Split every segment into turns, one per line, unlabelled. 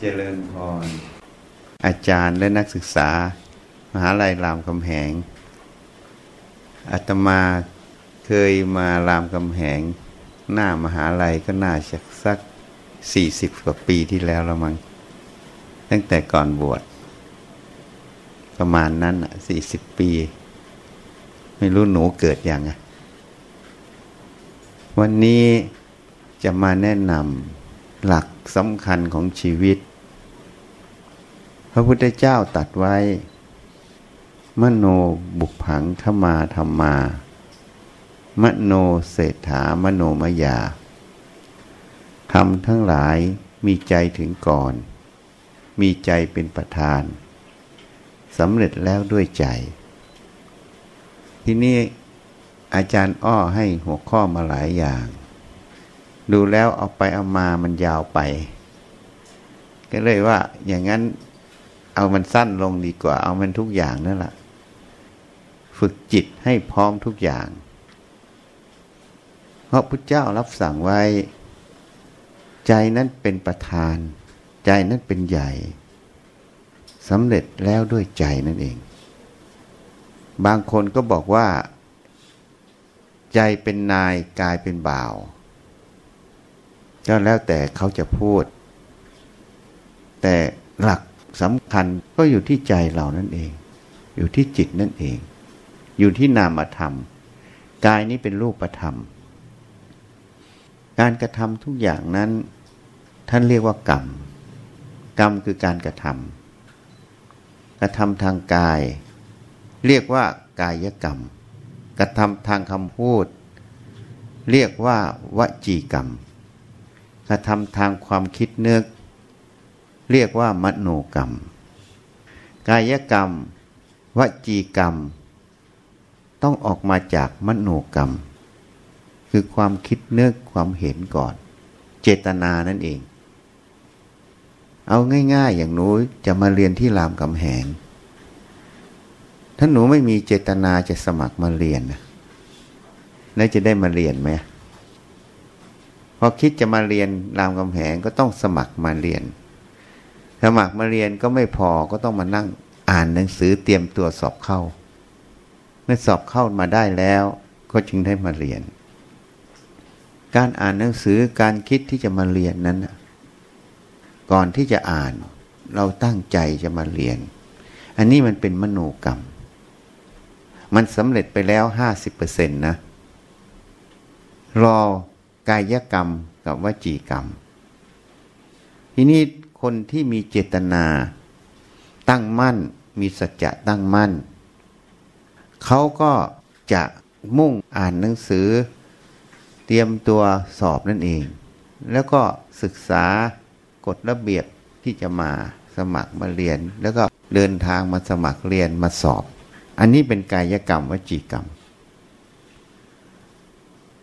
เจริญพร อาจารย์และนักศึกษา มหาลัยรามคำแหง อาตมาเคยมารามคำแหง หน้ามหาลัยก็น่าสักสักสี่สิบกว่าปีที่แล้วละมั้งตั้งแต่ก่อนบวช ประมาณนั้นอะสี่สิบปี ไม่รู้หนูเกิดยังไงวันนี้จะมาแนะนำหลัก สำคัญของชีวิต พระพุทธเจ้าตัดไว้ มโนบุพังขมาธรรมา มโนเศรษฐามโนมยาทำทั้งหลายมีใจถึงก่อน มีใจเป็นประธานสำเร็จแล้วด้วยใจ ที่นี่อาจารย์อ้อให้หัวข้อมาหลายอย่าง ดูแล้วเอาไปเอามามันยาวไป ก็เลยว่าอย่างนั้นเอามันสั้นลงดีกว่า เอามันทุกอย่างนั่นแหละฝึกจิตให้พร้อมทุกอย่าง เพราะพุทธเจ้ารับสั่งไว้ ใจนั้นเป็นประธาน ใจนั้นเป็นใหญ่สำเร็จแล้วด้วยใจนั่นเอง บางคนก็บอกว่า ใจเป็นนายกายเป็นบ่าว ก็แล้วแต่เขาจะพูด แต่หลักสำคัญก็อยู่ที่ใจเรานั่นเอง อยู่ที่จิตนั่นเอง อยู่ที่นามธรรม กายนี้เป็นรูปธรรม การกระทำทุกอย่างนั้น ท่านเรียกว่ากรรม กรรมคือการกระทำกระทำทางกาย เรียกว่ากายกรรม กระทำทางคำพูด เรียกว่าวจีกรรม กระทำทางความคิดนึก เรียกว่ามโนกรรม กายกรรม วจีกรรม ต้องออกมาจากมโนกรรม คือความคิดนึกความเห็นก่อน เจตนานั่นเอง เอาง่าย ๆ อย่างหนูจะมาเรียนที่รามคำแหงถ้าหนูไม่มีเจตนาจะสมัครมาเรียนนะแล้วจะได้มาเรียนไหม พอคิดจะมาเรียนรามคำแหงก็ต้องสมัครมาเรียน สมัครมาเรียนก็ไม่พอก็ต้องมานั่งอ่านหนังสือเตรียมตัวสอบเข้า เมื่อสอบเข้ามาได้แล้ว ก็จึงได้มาเรียน การอ่านหนังสือการคิดที่จะมาเรียนนั้นก่อนที่จะอ่าน เราตั้งใจจะมาเรียน อันนี้มันเป็นมโนกรรม มันสำเร็จไปแล้วห้าสิบเปอร์เซ็นต์นะรอ กายกรรมกับวจีกรรม ทีนี้คนที่มีเจตนา ตั้งมั่น มีสัจจะตั้งมั่น เขาก็จะมุ่งอ่านหนังสือ เตรียมตัวสอบนั่นเอง แล้วก็ศึกษากฎระเบียบที่จะมาสมัครมาเรียน แล้วก็เดินทางมาสมัครเรียนมาสอบ อันนี้เป็นกายกรรมวจีกรรม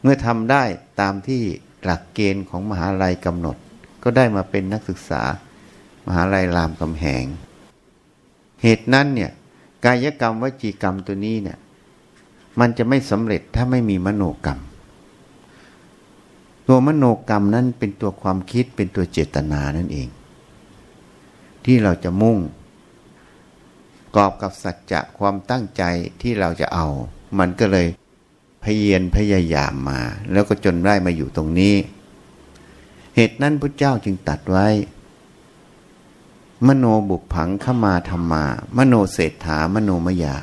เมื่อทำได้ตามที่หลักเกณฑ์ของมหาลัยกำหนด ก็ได้มาเป็นนักศึกษา มหาลัยรามคำแหง เหตุนั้นเนี่ยกายกรรมวจีกรรมตัวนี้เนี่ยมันจะไม่สำเร็จถ้าไม่มีมโนกรรม ตัวมโนกรรมนั้นเป็นตัวความคิดเป็นตัวเจตนานั่นเอง ที่เราจะมุ่งกอบกับสัจจะความตั้งใจที่เราจะเอา มันก็เลย พยเยนพยายามมา แล้วก็จนได้มาอยู่ตรงนี้ เหตุนั้นพระเจ้าจึงตัดไว้ มโนบุพังขมาธรรมา มโนเศรษฐามโนมยา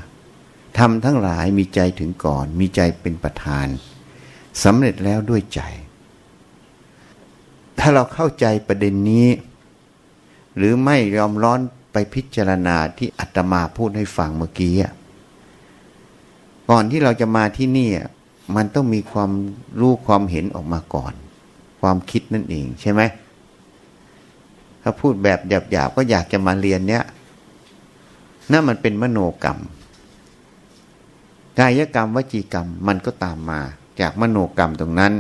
ทำทั้งหลายมีใจถึงก่อน มีใจเป็นประธานสำเร็จแล้วด้วยใจ ถ้าเราเข้าใจประเด็นนี้ หรือไม่ยอมร้อนไปพิจารณาที่อาตมาพูดให้ฟังเมื่อกี้ ก่อนที่เราจะมาที่นี่มันต้องมีความรู้ความเห็นออกมาก่อน ความคิดนั่นเองใช่ไหมถ้าพูดแบบหยาบๆก็อยากจะมาเรียนเนี้ยนั่นมันเป็นมโนกรรม กายกรรมวจีกรรมมันก็ตามมาจากมโนกรรมตรงนั้น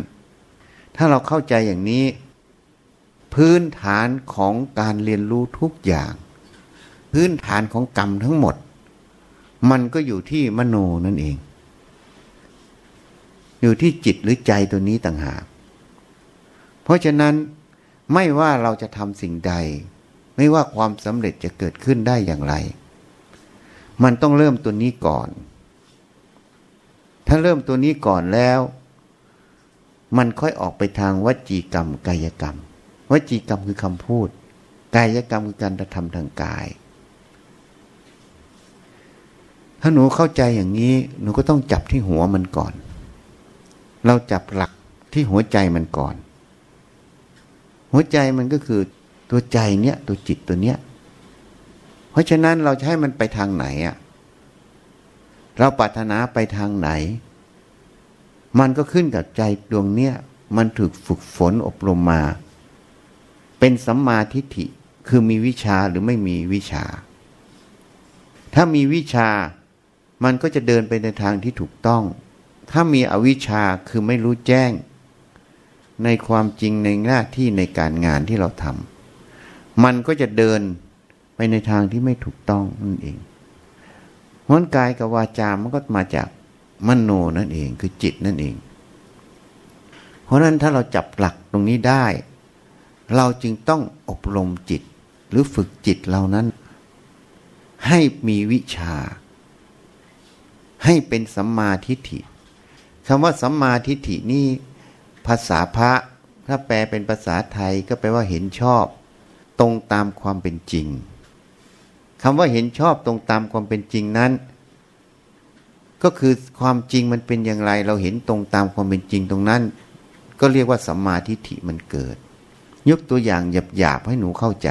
ถ้าเราเข้าใจอย่างนี้ พื้นฐานของการเรียนรู้ทุกอย่าง พื้นฐานของกรรมทั้งหมด มันก็อยู่ที่มโนนั่นเอง อยู่ที่จิตหรือใจตัวนี้ต่างหาก เพราะฉะนั้นไม่ว่าเราจะทำสิ่งใด ไม่ว่าความสำเร็จจะเกิดขึ้นได้อย่างไร มันต้องเริ่มตัวนี้ก่อน ถ้าเริ่มตัวนี้ก่อนแล้ว มันค่อยออกไปทางวจีกรรม กายกรรม วจีกรรมคือคำพูด กายกรรมคือการกระทำทางกาย ถ้าหนูเข้าใจอย่างนี้ หนูก็ต้องจับที่หัวมันก่อน เราจับหลักที่หัวใจมันก่อน หัวใจมันก็คือตัวใจเนี้ยตัวจิตตัวเนี้ย เพราะฉะนั้นเราจะให้มันไปทางไหนอะเราปรารถนาไปทางไหน มันก็ขึ้นกับใจดวงเนี้ยมันถูกฝึกฝนอบรมมา เป็นสัมมาทิฏฐิคือมีวิชาหรือไม่มีวิชา ถ้ามีวิชา มันก็จะเดินไปในทางที่ถูกต้อง ถ้ามีอวิชชาคือไม่รู้แจ้ง ในความจริงในหน้าที่ในการงานที่เราทำมันก็จะเดินไปในทางที่ไม่ถูกต้องนั่นเองหัวกายกับวาจามันก็มาจากมโนนั่นเองคือจิตนั่นเอง เพราะนั้นถ้าเราจับหลักตรงนี้ได้ เราจึงต้องอบรมจิต หรือฝึกจิตเรานั้น ให้มีวิชา ให้เป็นสัมมาทิฏฐิคำว่าสัมมาทิฏฐินี่ภาษาพระถ้าแปลเป็นภาษาไทยก็แปลว่าเห็นชอบ ตรงตามความเป็นจริงคำว่าเห็นชอบตรงตามความเป็นจริงนั้น ก็คือความจริงมันเป็นอย่างไร เราเห็นตรงตามความเป็นจริงตรงนั้น ก็เรียกว่าสัมมาทิฏฐิมันเกิด ยกตัวอย่างหยาบๆให้หนูเข้าใจ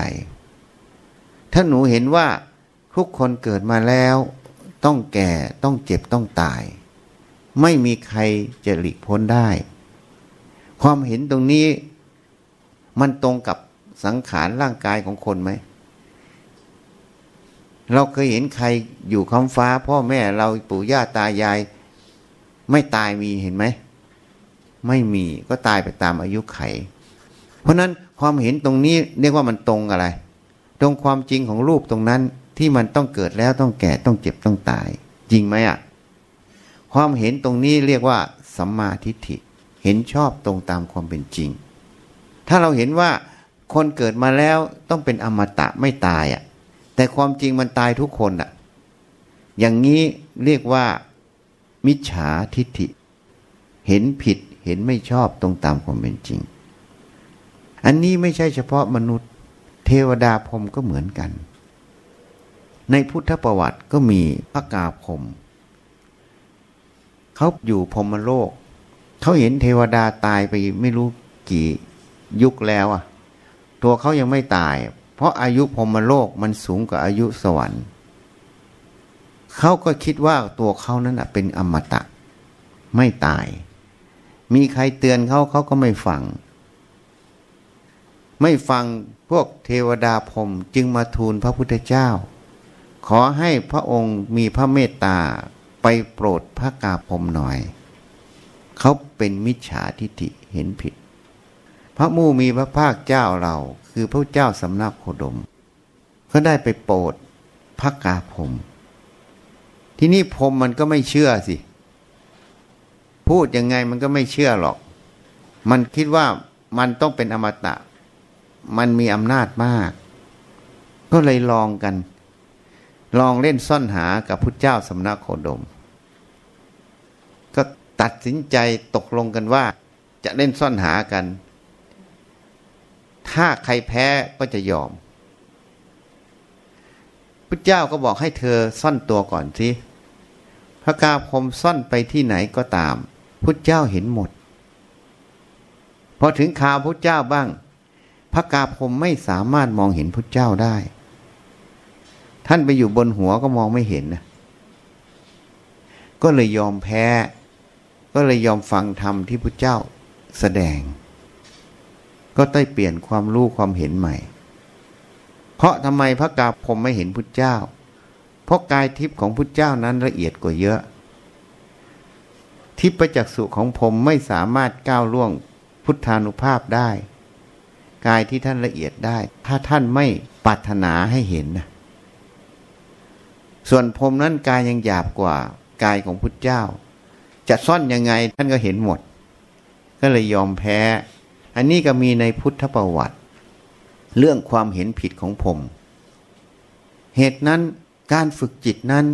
ถ้าหนูเห็นว่าทุกคนเกิดมาแล้ว ต้องแก่ต้องเจ็บต้องตาย ไม่มีใครจะหลีกพ้นได้ ความเห็นตรงนี้มันตรงกับสังขารร่างกายของคนไหม เราเคยเห็นใครอยู่คำฟ้า พ่อแม่เราปู่ย่าตายาย ไม่ตายมีเห็นไหม ไม่มีก็ตายไปตามอายุไข เพราะนั้นความเห็นตรงนี้เรียกว่ามันตรงอะไร ตรงความจริงของรูปตรงนั้น ที่มันต้องเกิดแล้วต้องแก่ต้องเจ็บต้องตาย จริงไหมอะ ความเห็นตรงนี้เรียกว่าสัมมาทิฏฐิ เห็นชอบตรงตามความเป็นจริง ถ้าเราเห็นว่าคนเกิดมาแล้วต้องเป็นอมตะไม่ตายอะ แต่ความจริงมันตายทุกคนอะ อย่างนี้เรียกว่า มิจฉาทิฏฐิ เห็นผิดเห็นไม่ชอบตรงตามความเป็นจริง อันนี้ไม่ใช่เฉพาะมนุษย์ เทวดาพรมก็เหมือนกัน ในพุทธประวัติก็มีพระกาพมเขาอยู่พรมโลก เขาเห็นเทวดาตายไปไม่รู้กี่ยุคแล้วอะ ตัวเขายังไม่ตาย เพราะอายุพรมโลกมันสูงกว่าอายุสวรรค์เขาก็คิดว่าตัวเขานั้นเป็นอมตะ ไม่ตาย มีใครเตือนเขาเขาก็ไม่ฟัง ไม่ฟังพวกเทวดาพรมจึงมาทูลพระพุทธเจ้า ขอให้พระองค์มีพระเมตตาไปโปรดพระกาพรมหน่อย เขาเป็นมิจฉาทิฏฐิเห็นผิด พระมูมีพระภาคเจ้าเราคือพระเจ้าสำนักโคดม ก็ได้ไปโปรดพระกาพรมที่นี่พรมมันก็ไม่เชื่อสิ พูดยังไงมันก็ไม่เชื่อหรอก มันคิดว่ามันต้องเป็นอมตะ มันมีอำนาจมาก ก็เลยลองกัน ลองเล่นซ่อนหากับพุทธเจ้าสำนักโคดม ก็ตัดสินใจตกลงกันว่า จะเล่นซ่อนหากัน ถ้าใครแพ้ก็จะยอมพุทธเจ้าก็บอกให้เธอซ่อนตัวก่อนสิพระกาพรมซ่อนไปที่ไหนก็ตามพุทธเจ้าเห็นหมด พอถึงข่าวพุทธเจ้าบ้าง พระกาพรมไม่สามารถมองเห็นพุทธเจ้าได้ ท่านไปอยู่บนหัวก็มองไม่เห็นนะก็เลยยอมแพ้ ก็เลยยอมฟังธรรมที่พระเจ้าแสดง ก็ได้เปลี่ยนความรู้ความเห็นใหม่ เพราะทำไมพระกาพรมไม่เห็นพุทธเจ้า เพราะกายทิพย์ของพุทธเจ้านั้นละเอียดกว่าเยอะ ทิพย์ประจักษุของผมไม่สามารถก้าวล่วงพุทธานุภาพได้ กายที่ท่านละเอียดได้ ถ้าท่านไม่ปรารถนาให้เห็นนะ ส่วนพรมนั้นกายยังหยาบกว่ากายของพุทธเจ้า จะซ่อนยังไงท่านก็เห็นหมด ก็เลยยอมแพ้ อันนี้ก็มีในพุทธประวัติ เรื่องความเห็นผิดของผมเหตุนั้นการฝึกจิตนั้น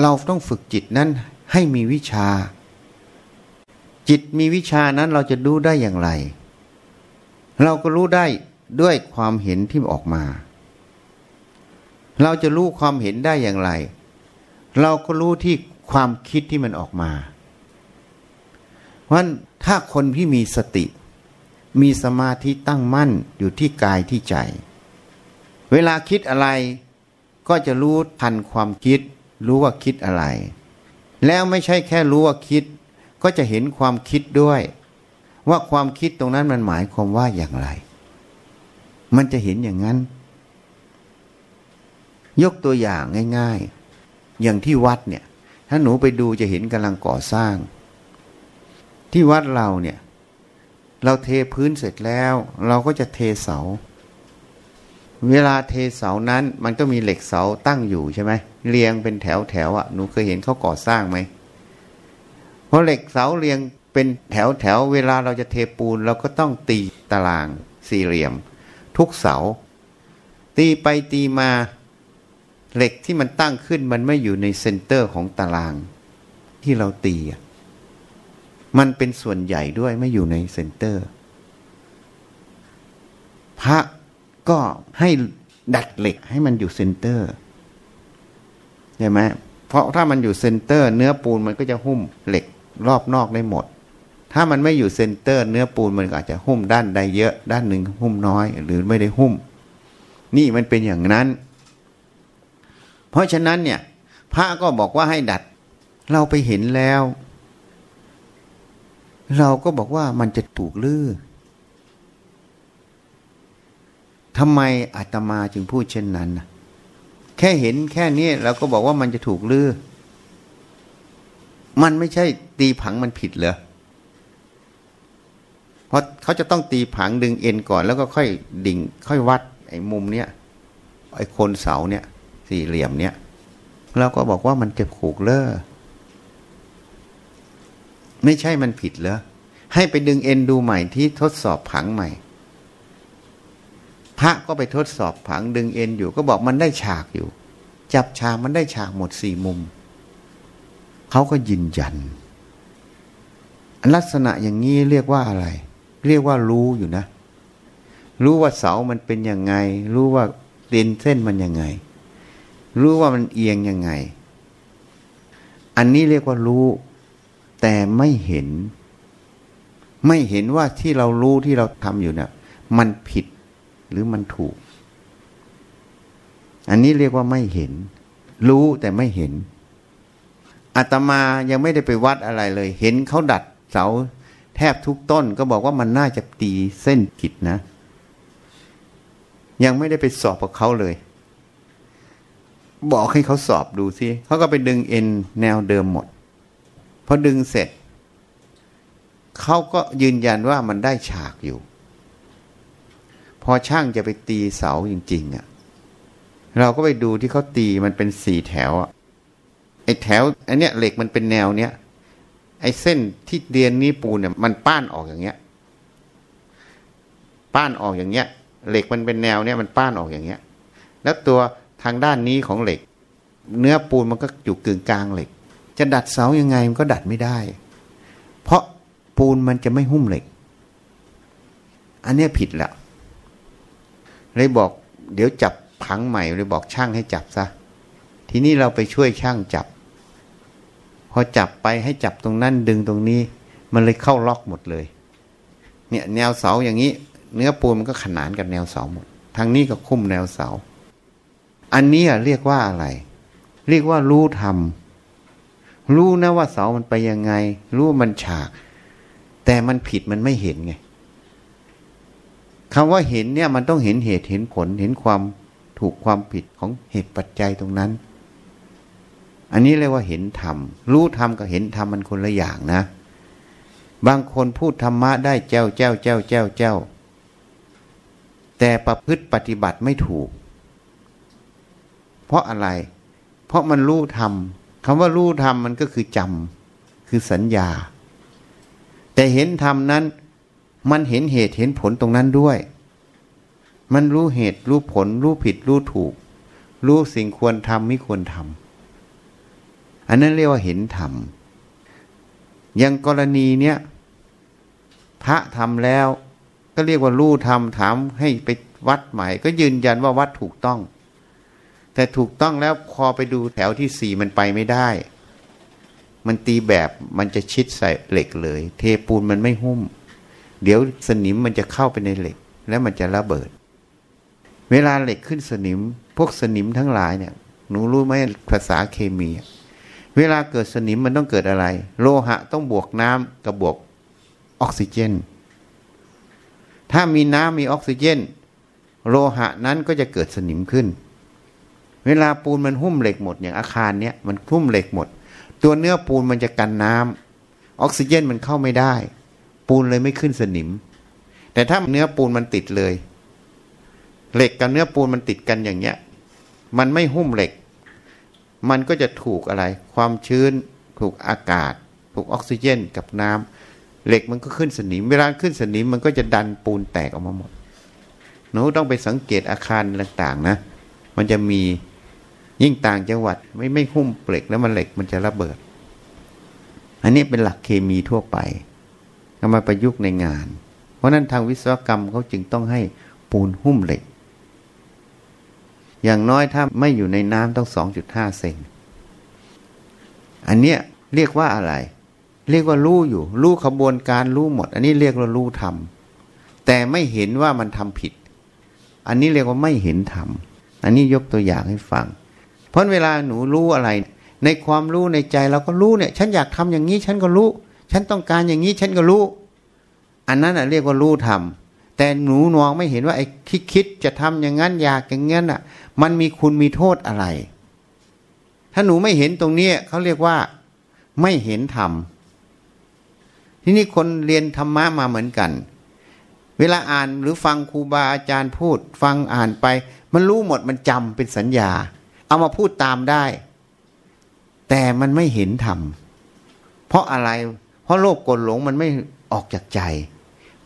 เราต้องฝึกจิตนั้นให้มีวิชา จิตมีวิชานั้นเราจะรู้ได้อย่างไร เราก็รู้ได้ด้วยความเห็นที่ออกมา เราจะรู้ความเห็นได้อย่างไร เราก็รู้ที่ความคิดที่มันออกมาเพราะถ้าคนที่มีสติ มีสมาธิตั้งมั่นอยู่ที่กายที่ใจ เวลาคิดอะไรก็จะรู้ทันความคิด รู้ว่าคิดอะไร แล้วไม่ใช่แค่รู้ว่าคิด ก็จะเห็นความคิดด้วย ว่าความคิดตรงนั้นมันหมายความว่าอย่างไร มันจะเห็นอย่างนั้น ยกตัวอย่างง่าย ๆ อย่างที่วัดเนี่ย ถ้าหนูไปดูจะเห็นกำลังก่อสร้าง ที่วัดเราเนี่ย เราเทพื้นเสร็จแล้ว เราก็จะเทเสา เวลาเทเสานั้น มันก็มีเหล็กเสาตั้งอยู่ใช่ไหมเรียงเป็นแถวแถวอะหนูเคยเห็นเขาก่อสร้างไหมเพราะเหล็กเสาเรียงเป็นแถวแถวเวลาเราจะเทปูน เราก็ต้องตีตารางสี่เหลี่ยม ทุกเสา ตีไปตีมา เหล็กที่มันตั้งขึ้นมันไม่อยู่ใน center ของตาราง ที่เราตี มันเป็นส่วนใหญ่ด้วยไม่อยู่ใน center พระก็ให้ดัดเหล็กให้มันอยู่ center ใช่ไหมเพราะถ้ามันอยู่ center เนื้อปูนมันก็จะหุ้มเหล็กรอบนอกได้หมด ถ้ามันไม่อยู่ center เนื้อปูนมันอาจจะหุ้มด้านใดเยอะ ด้านหนึ่งหุ้มน้อย หรือไม่ได้หุ้ม นี่มันเป็นอย่างนั้น เพราะฉะนั้นเนี่ย พระก็บอกว่าให้ดัด เราไปเห็นแล้ว เราก็บอกว่ามันจะถูกลือทำไมอาตมาจึงพูดเช่นนั้นแค่เห็นแค่นี้เราก็บอกว่ามันจะถูกลือ้อมันไม่ใช่ตีผังมันผิดเหรอเพราะเขาจะต้องตีผังดึงเอ็นก่อน แล้วก็ค่อยดิ่ง ค่อยวัด ไอ้มุมเนี้ยไอ้โคนเสาเนี่ย สี่เหลี่ยมเนี้ยเราก็บอกว่ามันจะผูกเลอไม่ใช่มันผิดเหรอให้ไปดึงเอ็นดูใหม่ที่ทดสอบผังใหม่ พระก็ไปทดสอบผังดึงเอ็นอยู่ ก็บอกมันได้ฉากอยู่ จับฉากมันได้ฉากหมดสี่มุม เขาก็ยืนยัน ลักษณะอย่างนี้เรียกว่าอะไร เรียกว่ารู้อยู่นะ รู้ว่าเสามันเป็นยังไง รู้ว่าเดินเส้นมันยังไง รู้ว่ามันเอียงยังไง อันนี้เรียกว่ารู้ แต่ไม่เห็น ไม่เห็นว่าที่เรารู้ที่เราทำอยู่เนี่ยมันผิดหรือมันถูก อันนี้เรียกว่าไม่เห็น รู้แต่ไม่เห็นอาตมายังไม่ได้ไปวัดอะไรเลย เห็นเขาดัดเสาแทบทุกต้นก็บอกว่ามันน่าจะตีเส้นผิดนะ ยังไม่ได้ไปสอบกับเขาเลย บอกให้เขาสอบดูซิเขาก็ไปดึงเอ็นแนวเดิมหมดพอดึงเสร็จเขาก็ยืนยันว่ามันได้ฉากอยู่ พอช่างจะไปตีเสาจริงๆอะ่ะ เราก็ไปดูที่เขาตีมันเป็นสี่แถวอะไอ้แถวไอ้เนี้ยเหล็กมันเป็นแนวเนี้ยไอ้เส้นที่เดียนนี้ปูนเนี่ย มันป้านออกอย่างเงี้ย ป้านออกอย่างเงี้ย เหล็กมันเป็นแนวเนี้ยมันป้านออกอย่างเงี้ย แล้วตัว ทางด้านนี้ของเหล็ก เนื้อปูนมันก็อยู่กึ่งกลางเหล็ก จะดัดเสายังไงมันก็ดัดไม่ได้ เพราะปูนมันจะไม่หุ้มเหล็ก อันนี้ผิดแล้วเลยบอก เดี๋ยวจับผังใหม่เลยบอกช่างให้จับซะทีนี้เราไปช่วยช่างจับ พอจับไปให้จับตรงนั้นดึงตรงนี้ มันเลยเข้าล็อกหมดเลย เนี่ยแนวเสาอย่างนี้ เนื้อปูนมันก็ขนานกับแนวเสาหมดทางนี้ก็คุ้มแนวเสา อันนี้เรียกว่าอะไร เรียกว่ารู้ทำรู้นะว่าเสามันไปยังไง รู้มันฉาก แต่มันผิดมันไม่เห็นไงคำว่าเห็นเนี่ยมันต้องเห็นเหตุเห็นผลเห็นความถูกความผิดของเหตุปัจจัยตรงนั้น อันนี้เรียกว่าเห็นธรรม รู้ธรรมกับเห็นธรรมมันคนละอย่างนะ บางคนพูดธรรมะได้เจ้าเจ้าเจ้าเจ้าเจ้า แต่ประพฤติปฏิบัติไม่ถูก เพราะอะไร เพราะมันรู้ธรรมคำว่ารู้ธรรมมันก็คือจำคือสัญญา แต่เห็นธรรมนั้น มันเห็นเหตุเห็นผลตรงนั้นด้วย มันรู้เหตุรู้ผล รู้ผิดรู้ถูก รู้สิ่งควรทำไม่ควรทำอันนั้นเรียกว่าเห็นธรรมอย่างกรณีเนี้ยพระทำแล้ว ก็เรียกว่ารู้ธรรมถามให้ไปวัดใหม่ ก็ยืนยันว่าวัดถูกต้อง แต่ถูกต้องแล้วพอไปดูแถวที่สี่มันไปไม่ได้ มันตีแบบมันจะชิดใส่เหล็กเลย เทปูนมันไม่หุ้ม เดี๋ยวสนิมมันจะเข้าไปในเหล็ก แล้วมันจะระเบิด เวลาเหล็กขึ้นสนิม พวกสนิมทั้งหลายเนี่ยหนูรู้ไหมภาษาเคมี เวลาเกิดสนิมมันต้องเกิดอะไร โลหะต้องบวกน้ำกับบวกออกซิเจน ถ้ามีน้ำมีออกซิเจน โลหะนั้นก็จะเกิดสนิมขึ้น เวลาปูนมันหุ้มเหล็กหมดอย่างอาคารเนี้ยมันหุ้มเหล็กหมด ตัวเนื้อปูนมันจะกันน้ำออกซิเจนมันเข้าไม่ได้ ปูนเลยไม่ขึ้นสนิม แต่ถ้าเนื้อปูนมันติดเลย เหล็กกับเนื้อปูนมันติดกันอย่างเงี้ย มันไม่หุ้มเหล็ก มันก็จะถูกอะไร ความชื้น ถูกอากาศ ถูกออกซิเจนกับน้ำเหล็กมันก็ขึ้นสนิม เวลาขึ้นสนิมมันก็จะดันปูนแตกออกมาหมดหนูต้องไปสังเกตอาคารต่างๆนะ มันจะมี ยิ่งต่างจังหวัดไม่ไม่หุ้มเปล็กแล้วมันเหล็กมันจะระเบิด อันนี้เป็นหลักเคมีทั่วไปเอามาประยุกต์ในงาน เพราะนั้นทางวิศวกรรมเขาจึงต้องให้ปูนหุ้มเหล็ก อย่างน้อยถ้าไม่อยู่ในน้ำต้องสองจุดห้าเซนอันเนี้ยเรียกว่าอะไร เรียกว่ารู้อยู่ รู้ขบวนการรู้หมด อันนี้เรียกว่ารู้ทำแต่ไม่เห็นว่ามันทำผิด อันนี้เรียกว่าไม่เห็นทำอันนี้ยกตัวอย่างให้ฟัง ราะเวลาหนูรู้อะไร ในความรู้ในใจเราก็รู้เนี่ย ฉันอยากทำอย่างนี้ฉันก็รู้ ฉันต้องการอย่างนี้ฉันก็รู้ อันนั้นอะเรียกว่ารู้ทำแต่หนูนองไม่เห็นว่าไอ้คิดคิดจะทำอย่างนั้นอยากอย่างนั้นอะ มันมีคุณมีโทษอะไร ถ้าหนูไม่เห็นตรงนี้เขาเรียกว่าไม่เห็นธรรมที่นี่คนเรียนธรรมะมาเหมือนกัน เวลาอ่านหรือฟังครูบาอาจารย์พูด ฟังอ่านไป มันรู้หมดมันจำเป็นสัญญา เอามาพูดตามได้ แต่มันไม่เห็นธรรม เพราะอะไร เพราะโลภกดหลงมันไม่ออกจากใจ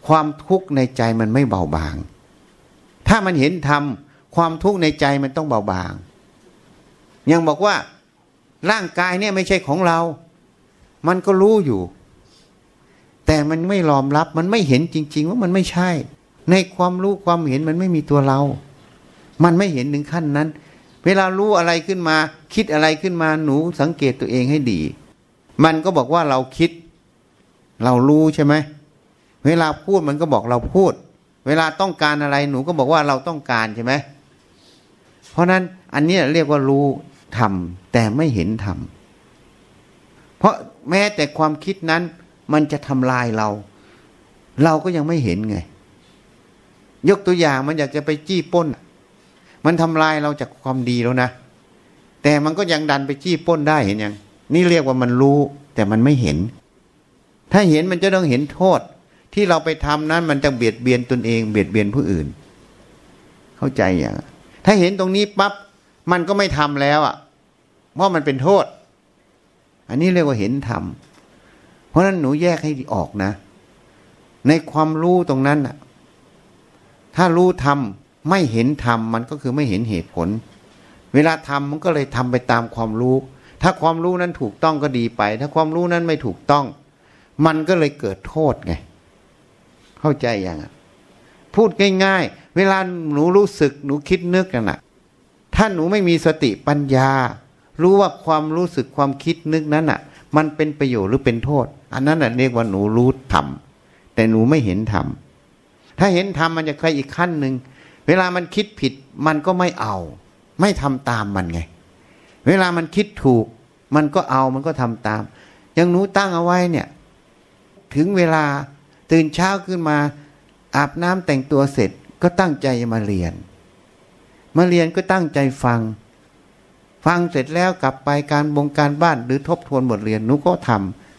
ความทุกข์ในใจมันไม่เบาบาง ถ้ามันเห็นธรรม ความทุกข์ในใจมันต้องเบาบาง ยังบอกว่า ร่างกายเนี่ยไม่ใช่ของเรา มันก็รู้อยู่ แต่มันไม่ยอมรับ มันไม่เห็นจริง ๆ ว่ามันไม่ใช่ ในความรู้ความเห็นมันไม่มีตัวเรา มันไม่เห็นถึงขั้นนั้น เวลารู้อะไรขึ้นมา คิดอะไรขึ้นมาหนูสังเกตตัวเองให้ดี มันก็บอกว่าเราคิด เรารู้ใช่ไหมเวลาพูดมันก็บอกเราพูด เวลาต้องการอะไรหนูก็บอกว่าเราต้องการใช่ไหมเพราะนั้นอันนี้เรียกว่ารู้ทำแต่ไม่เห็นทำเพราะแม้แต่ความคิดนั้น มันจะทำลายเรา เราก็ยังไม่เห็นไง ยกตัวอย่างมันอยากจะไปจี้ป้น มันทำลายเราจากความดีแล้วนะ แต่มันก็ยังดันไปจี้ป้นได้เห็นยัง นี่เรียกว่ามันรู้ แต่มันไม่เห็น ถ้าเห็นมันจะต้องเห็นโทษ ที่เราไปทำนั้นมันจะเบียดเบียนตนเอง เบียดเบียนผู้อื่น เข้าใจอย่าง ถ้าเห็นตรงนี้ปั๊บมันก็ไม่ทำแล้วอะ เพราะมันเป็นโทษ อันนี้เรียกว่าเห็นธรรม เพราะนั้นหนูแยกให้ออกนะ ในความรู้ตรงนั้นน่ะ ถ้ารู้ทำ ไม่เห็นทำมันก็คือไม่เห็นเหตุผล เวลาทำมันก็เลยทำไปตามความรู้ ถ้าความรู้นั้นถูกต้องก็ดีไป ถ้าความรู้นั้นไม่ถูกต้อง มันก็เลยเกิดโทษไง เข้าใจยังพูดง่ายๆ เวลาหนูรู้สึกหนูคิดนึกกันนะถ้าหนูไม่มีสติปัญญา รู้ว่าความรู้สึกความคิดนึกนั้นน่ะ มันเป็นประโยชน์หรือเป็นโทษ อันนั้นน่ะเรียกว่าหนูรู้ธรรมแต่หนูไม่เห็นธรรมถ้าเห็นธรรมมันจะเคยอีกขั้นหนึ่ง เวลามันคิดผิดมันก็ไม่เอา ไม่ทำตามมันไง เวลามันคิดถูก มันก็เอามันก็ทำตามอย่างหนูตั้งเอาไว้เนี่ย ถึงเวลาตื่นเช้าขึ้นมา อาบน้ำแต่งตัวเสร็จก็ตั้งใจมาเรียน มาเรียนก็ตั้งใจฟัง ฟังเสร็จแล้วกลับไปการบงการบ้านหรือทบทวนบทเรียนหนูก็ท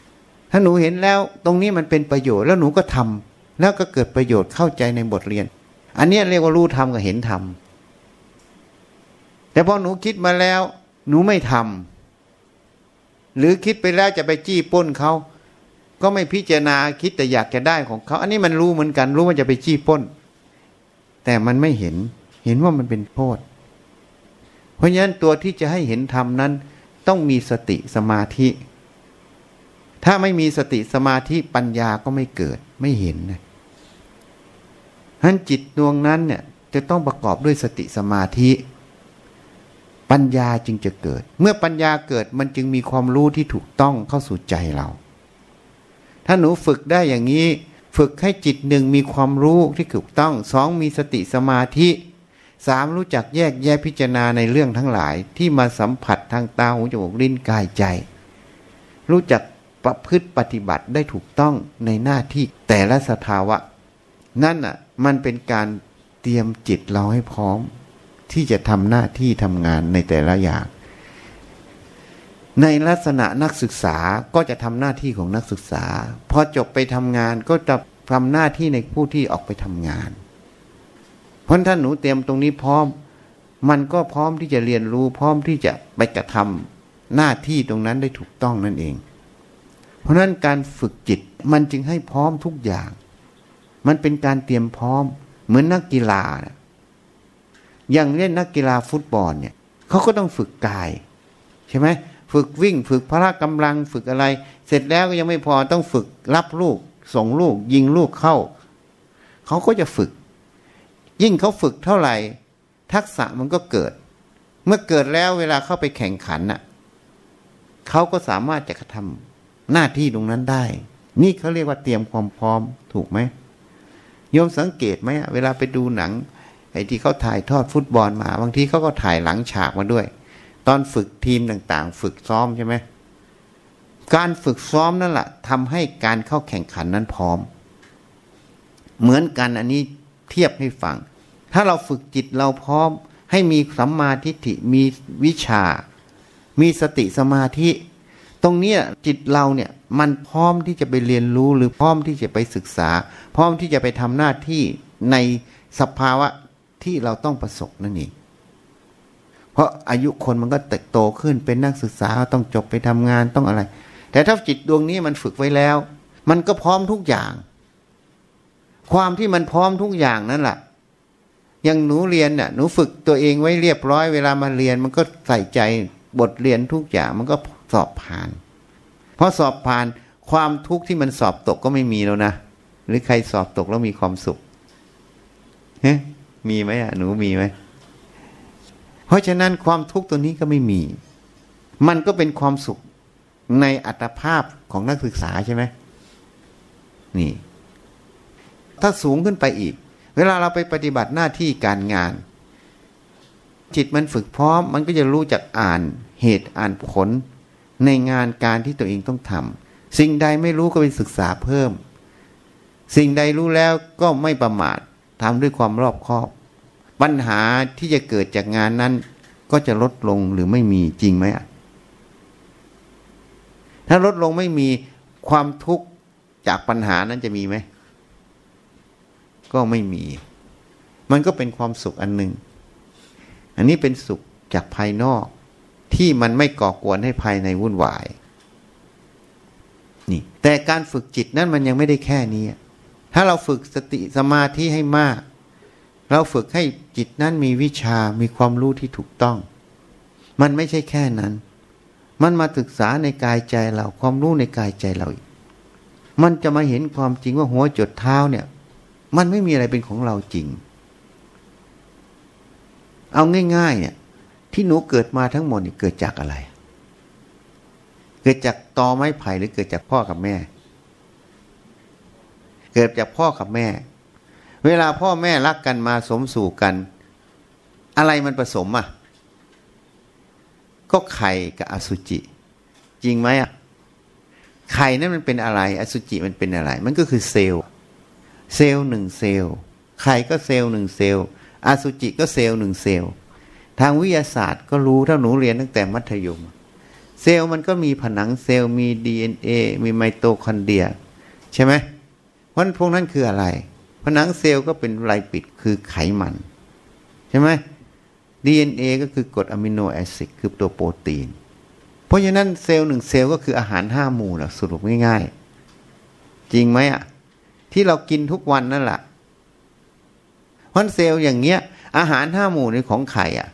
ำถ้าหนูเห็นแล้วตรงนี้มันเป็นประโยชน์แล้วหนูก็ทำแล้วก็เกิดประโยชน์เข้าใจในบทเรียน อันนี้เรียกว่ารู้ทำกับเห็นทำแต่พอหนูคิดมาแล้ว หนูไม่ทำหรือคิดไปแล้วจะไปจี้ป้นเขาก็ไม่พิจารณาคิดแต่อยากจะได้ของเขา อันนี้มันรู้เหมือนกัน รู้ว่าจะไปจี้ป้น แต่มันไม่เห็น เห็นว่ามันเป็นโทษเพราะฉะนั้นตัวที่จะให้เห็นธรรมนั้น ต้องมีสติสมาธิ ถ้าไม่มีสติสมาธิปัญญาก็ไม่เกิดไม่เห็นนะ ท่านจิตดวงนั้นเนี่ยจะต้องประกอบด้วยสติสมาธิ ปัญญาจึงจะเกิด เมื่อปัญญาเกิดมันจึงมีความรู้ที่ถูกต้องเข้าสู่ใจเรา ถ้าหนูฝึกได้อย่างนี้ ฝึกให้จิตหนึ่งมีความรู้ที่ถูกต้องสองมีสติสมาธิสามรู้จักแยกแยะพิจารณาในเรื่องทั้งหลายที่มาสัมผัสทางตาหูจมูกลิ้นกายใจ รู้จักประพฤติปฏิบัติได้ถูกต้องในหน้าที่แต่ละสภาวะ นั่นอะ มันเป็นการเตรียมจิตเราให้พร้อม ที่จะทำหน้าที่ทำงานในแต่ละอย่าง ในลักษณะนักศึกษาก็จะทำหน้าที่ของนักศึกษา พอจบไปทำงานก็จะทำหน้าที่ในผู้ที่ออกไปทำงาน เพราะท่านหนูเตรียมตรงนี้พร้อม มันก็พร้อมที่จะเรียนรู้ พร้อมที่จะไปกระทำหน้าที่ตรงนั้นได้ถูกต้องนั่นเอง เพราะนั้นการฝึกจิตมันจึงให้พร้อมทุกอย่าง มันเป็นการเตรียมพร้อม เหมือนนักกีฬานะอย่างเล่นนักกีฬาฟุตบอลเนี่ยเขาก็ต้องฝึกกาย ใช่ไหมฝึกวิ่ง ฝึกพละกำลังฝึกอะไร เสร็จแล้วก็ยังไม่พอต้องฝึกรับลูกส่งลูก ยิงลูกเข้า เขาก็จะฝึก ยิ่งเขาฝึกเท่าไหร่ ทักษะมันก็เกิด เมื่อเกิดแล้วเวลาเข้าไปแข่งขันน่ะเขาก็สามารถจะกระทำหน้าที่ตรงนั้นได้ นี่เขาเรียกว่าเตรียมความพร้อมถูกไหม โยมสังเกตไหมเวลาไปดูหนัง ไอ้ที่เขาถ่ายทอดฟุตบอลมา บางทีเขาก็ถ่ายหลังฉากมาด้วย ตอนฝึกทีมต่างๆ ฝึกซ้อมใช่ไหมการฝึกซ้อมนั่นแหละทำให้การเข้าแข่งขันนั้นพร้อม เหมือนกันอันนี้เทียบให้ฟัง ถ้าเราฝึกจิตเราพร้อม ให้มีสัมมาทิฏฐิมีวิชา มีสติสมาธิ ตรงนี้จิตเราเนี่ยมันพร้อมที่จะไปเรียนรู้หรือพร้อมที่จะไปศึกษา พร้อมที่จะไปทำหน้าที่ในสภาวะที่เราต้องประสบนั่นเองเพราะอายุคนมันก็เติบโตขึ้นเป็นนักศึกษาต้องจบไปทำงานต้องอะไร แต่ถ้าจิตดวงนี้มันฝึกไว้แล้ว มันก็พร้อมทุกอย่าง ความที่มันพร้อมทุกอย่างนั่นแหละอย่างหนูเรียนน่ะหนูฝึกตัวเองไว้เรียบร้อยเวลามาเรียน มันก็ใส่ใจบทเรียนทุกอย่างมันก็ สอบผ่านพอสอบผ่านความทุกข์ที่มันสอบตกก็ไม่มีแล้วนะ หรือใครสอบตกแล้วมีความสุขเฮ้มีไหมอะหนูมีไหมเพราะฉะนั้นความทุกข์ตัวนี้ก็ไม่มี มันก็เป็นความสุขในอัตภาพของนักศึกษาใช่ไหมนี่ ถ้าสูงขึ้นไปอีก เวลาเราไปปฏิบัติหน้าที่การงาน จิตมันฝึกพร้อม มันก็จะรู้จักอ่านเหตุอ่านผล ในงานการที่ตัวเองต้องทำสิ่งใดไม่รู้ก็ไปศึกษาเพิ่ม สิ่งใดรู้แล้วก็ไม่ประมาททำด้วยความรอบคอบ ปัญหาที่จะเกิดจากงานนั้น ก็จะลดลงหรือไม่มีจริงไหมถ้าลดลงไม่มีความทุกข์จากปัญหานั้นจะมีไหม ก็ไม่มี มันก็เป็นความสุขอันหนึ่ง อันนี้เป็นสุขจากภายนอก ที่มันไม่ก่อกวนให้ภายในวุ่นวายนี่แต่การฝึกจิตนั้นมันยังไม่ได้แค่นี้ ถ้าเราฝึกสติสมาธิให้มาก เราฝึกให้จิตนั้นมีวิชามีความรู้ที่ถูกต้อง มันไม่ใช่แค่นั้น มันมาศึกษาในกายใจเราความรู้ในกายใจเราอีกมันจะมาเห็นความจริงว่าหัวจดเท้าเนี่ย มันไม่มีอะไรเป็นของเราจริง เอาง่ายๆเนี่ย ที่หนูเกิดมาทั้งหมดนี่เกิดจากอะไร เกิดจากตอไม้ไผ่หรือเกิดจากพ่อกับแม่ เกิดจากพ่อกับแม่ เวลาพ่อแม่รักกันมาสมสู่กัน อะไรมันผสมอะ ก็ไข่กับอสุจิ จริงไหมอะ ไข่นั้นมันเป็นอะไร อสุจิมันเป็นอะไร มันก็คือเซลล์ เซลล์หนึ่งเซลล์ ไข่ก็เซลล์หนึ่งเซลล์ อสุจิก็เซลล์หนึ่งเซลล์ ทางวิทยาศาสตร์ก็รู้ถ้าหนูเรียนตั้งแต่มัธยม เซลล์มันก็มีผนังเซลล์มี DNA มีไมโตคอนเดรีย ใช่ไหมเพราะพวกนั้นคืออะไร ผนังเซลล์ก็เป็น lipid คือไขมัน ใช่ไหม DNA ก็คือกรด amino acid คือตัวโปรตีน เพราะฉะนั้นเซลล์หนึ่งเซลล์ก็คืออาหารห้าหมู่แหละสรุปง่ายๆ จริงไหมอะ ที่เรากินทุกวันนั่นแหละเพราะเซลล์อย่างเงี้ย อาหารห้าหมู่ในของใครอะ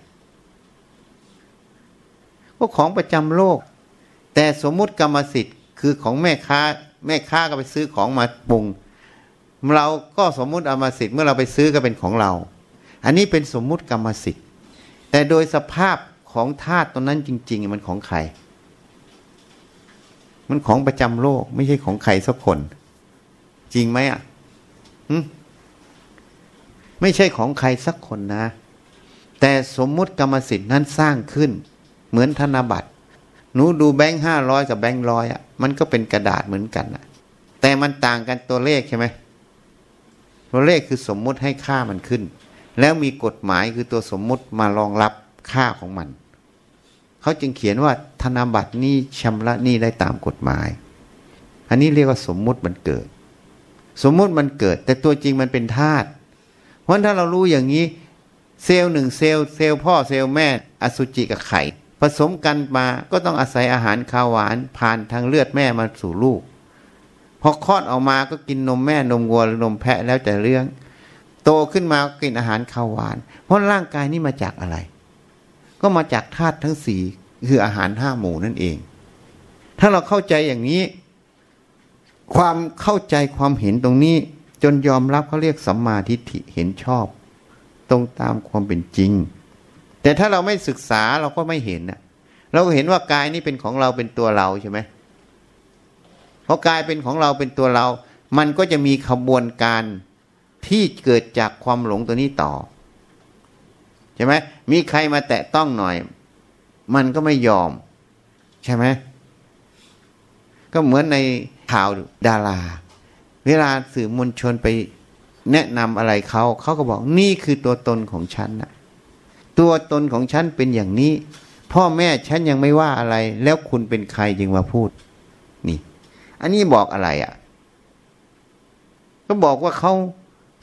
ก็ของประจำโลก แต่สมมุติกรรมสิทธิ์คือของแม่ค้า แม่ค้าก็ไปซื้อของมาปรุง เราก็สมมุติเอามสิทธิ์เมื่อเราไปซื้อก็เป็นของเรา อันนี้เป็นสมมุติกรรมสิทธิ์แต่โดยสภาพของธาตุตรงนั้นจริง ๆ มันของใคร มันของประจำโลก ไม่ใช่ของใครสักคน จริงไหมอะไม่ใช่ของใครสักคนนะ แต่สมมุติกรรมสิทธิ์นั้นสร้างขึ้น เหมือนธนบัตรหนูดูแบงค์ห้าร้อยกับแบงค์ร้อยอะมันก็เป็นกระดาษเหมือนกันอะ แต่มันต่างกันตัวเลขใช่ไหมตัวเลขคือสมมุติให้ค่ามันขึ้น แล้วมีกฎหมายคือตัวสมมุติมารองรับค่าของมัน เขาจึงเขียนว่าธนบัตรนี้ชำระหนี้ได้ตามกฎหมาย อันนี้เรียกว่าสมมุติมันเกิด สมมุติมันเกิด แต่ตัวจริงมันเป็นธาตุเพราะถ้าเรารู้อย่างนี้ เซลล์หนึ่งเซลล์เซลล์พ่อเซลล์แม่ อสุจิกับไข่ ผสมกันมาก็ต้องอาศัยอาหารข้าวหวานผ่านทางเลือดแม่มาสู่ลูก พอคลอดออกมาก็กินนมแม่นมวัวหรือนมแพะแล้วแต่เรื่อง โตขึ้นมาก็กินอาหารข้าวหวาน เพราะร่างกายนี้มาจากอะไร ก็มาจากธาตุทั้งสี่คืออาหารห้าหมู่นั่นเอง ถ้าเราเข้าใจอย่างนี้ ความเข้าใจความเห็นตรงนี้ จนยอมรับเขาเรียกสัมมาทิฏฐิเห็นชอบ ตรงตามความเป็นจริง แต่ถ้าเราไม่ศึกษาเราก็ไม่เห็นนะเราก็เห็นว่ากายนี้เป็นของเราเป็นตัวเราใช่ไหมเพราะกายเป็นของเราเป็นตัวเรา มันก็จะมีขบวนการที่เกิดจากความหลงตัวนี้ต่อใช่ไหมมีใครมาแตะต้องหน่อย มันก็ไม่ยอม ใช่ไหมก็เหมือนในข่าวดารา เวลาสื่อมวลชนไปแนะนำอะไรเขา เขาก็บอกนี่คือตัวตนของฉันนะ ตัวตนของฉันเป็นอย่างนี้ พ่อแม่ฉันยังไม่ว่าอะไร แล้วคุณเป็นใครจึงมาพูด นี่ อันนี้บอกอะไรอะ่ะ ก็บอกว่าเขา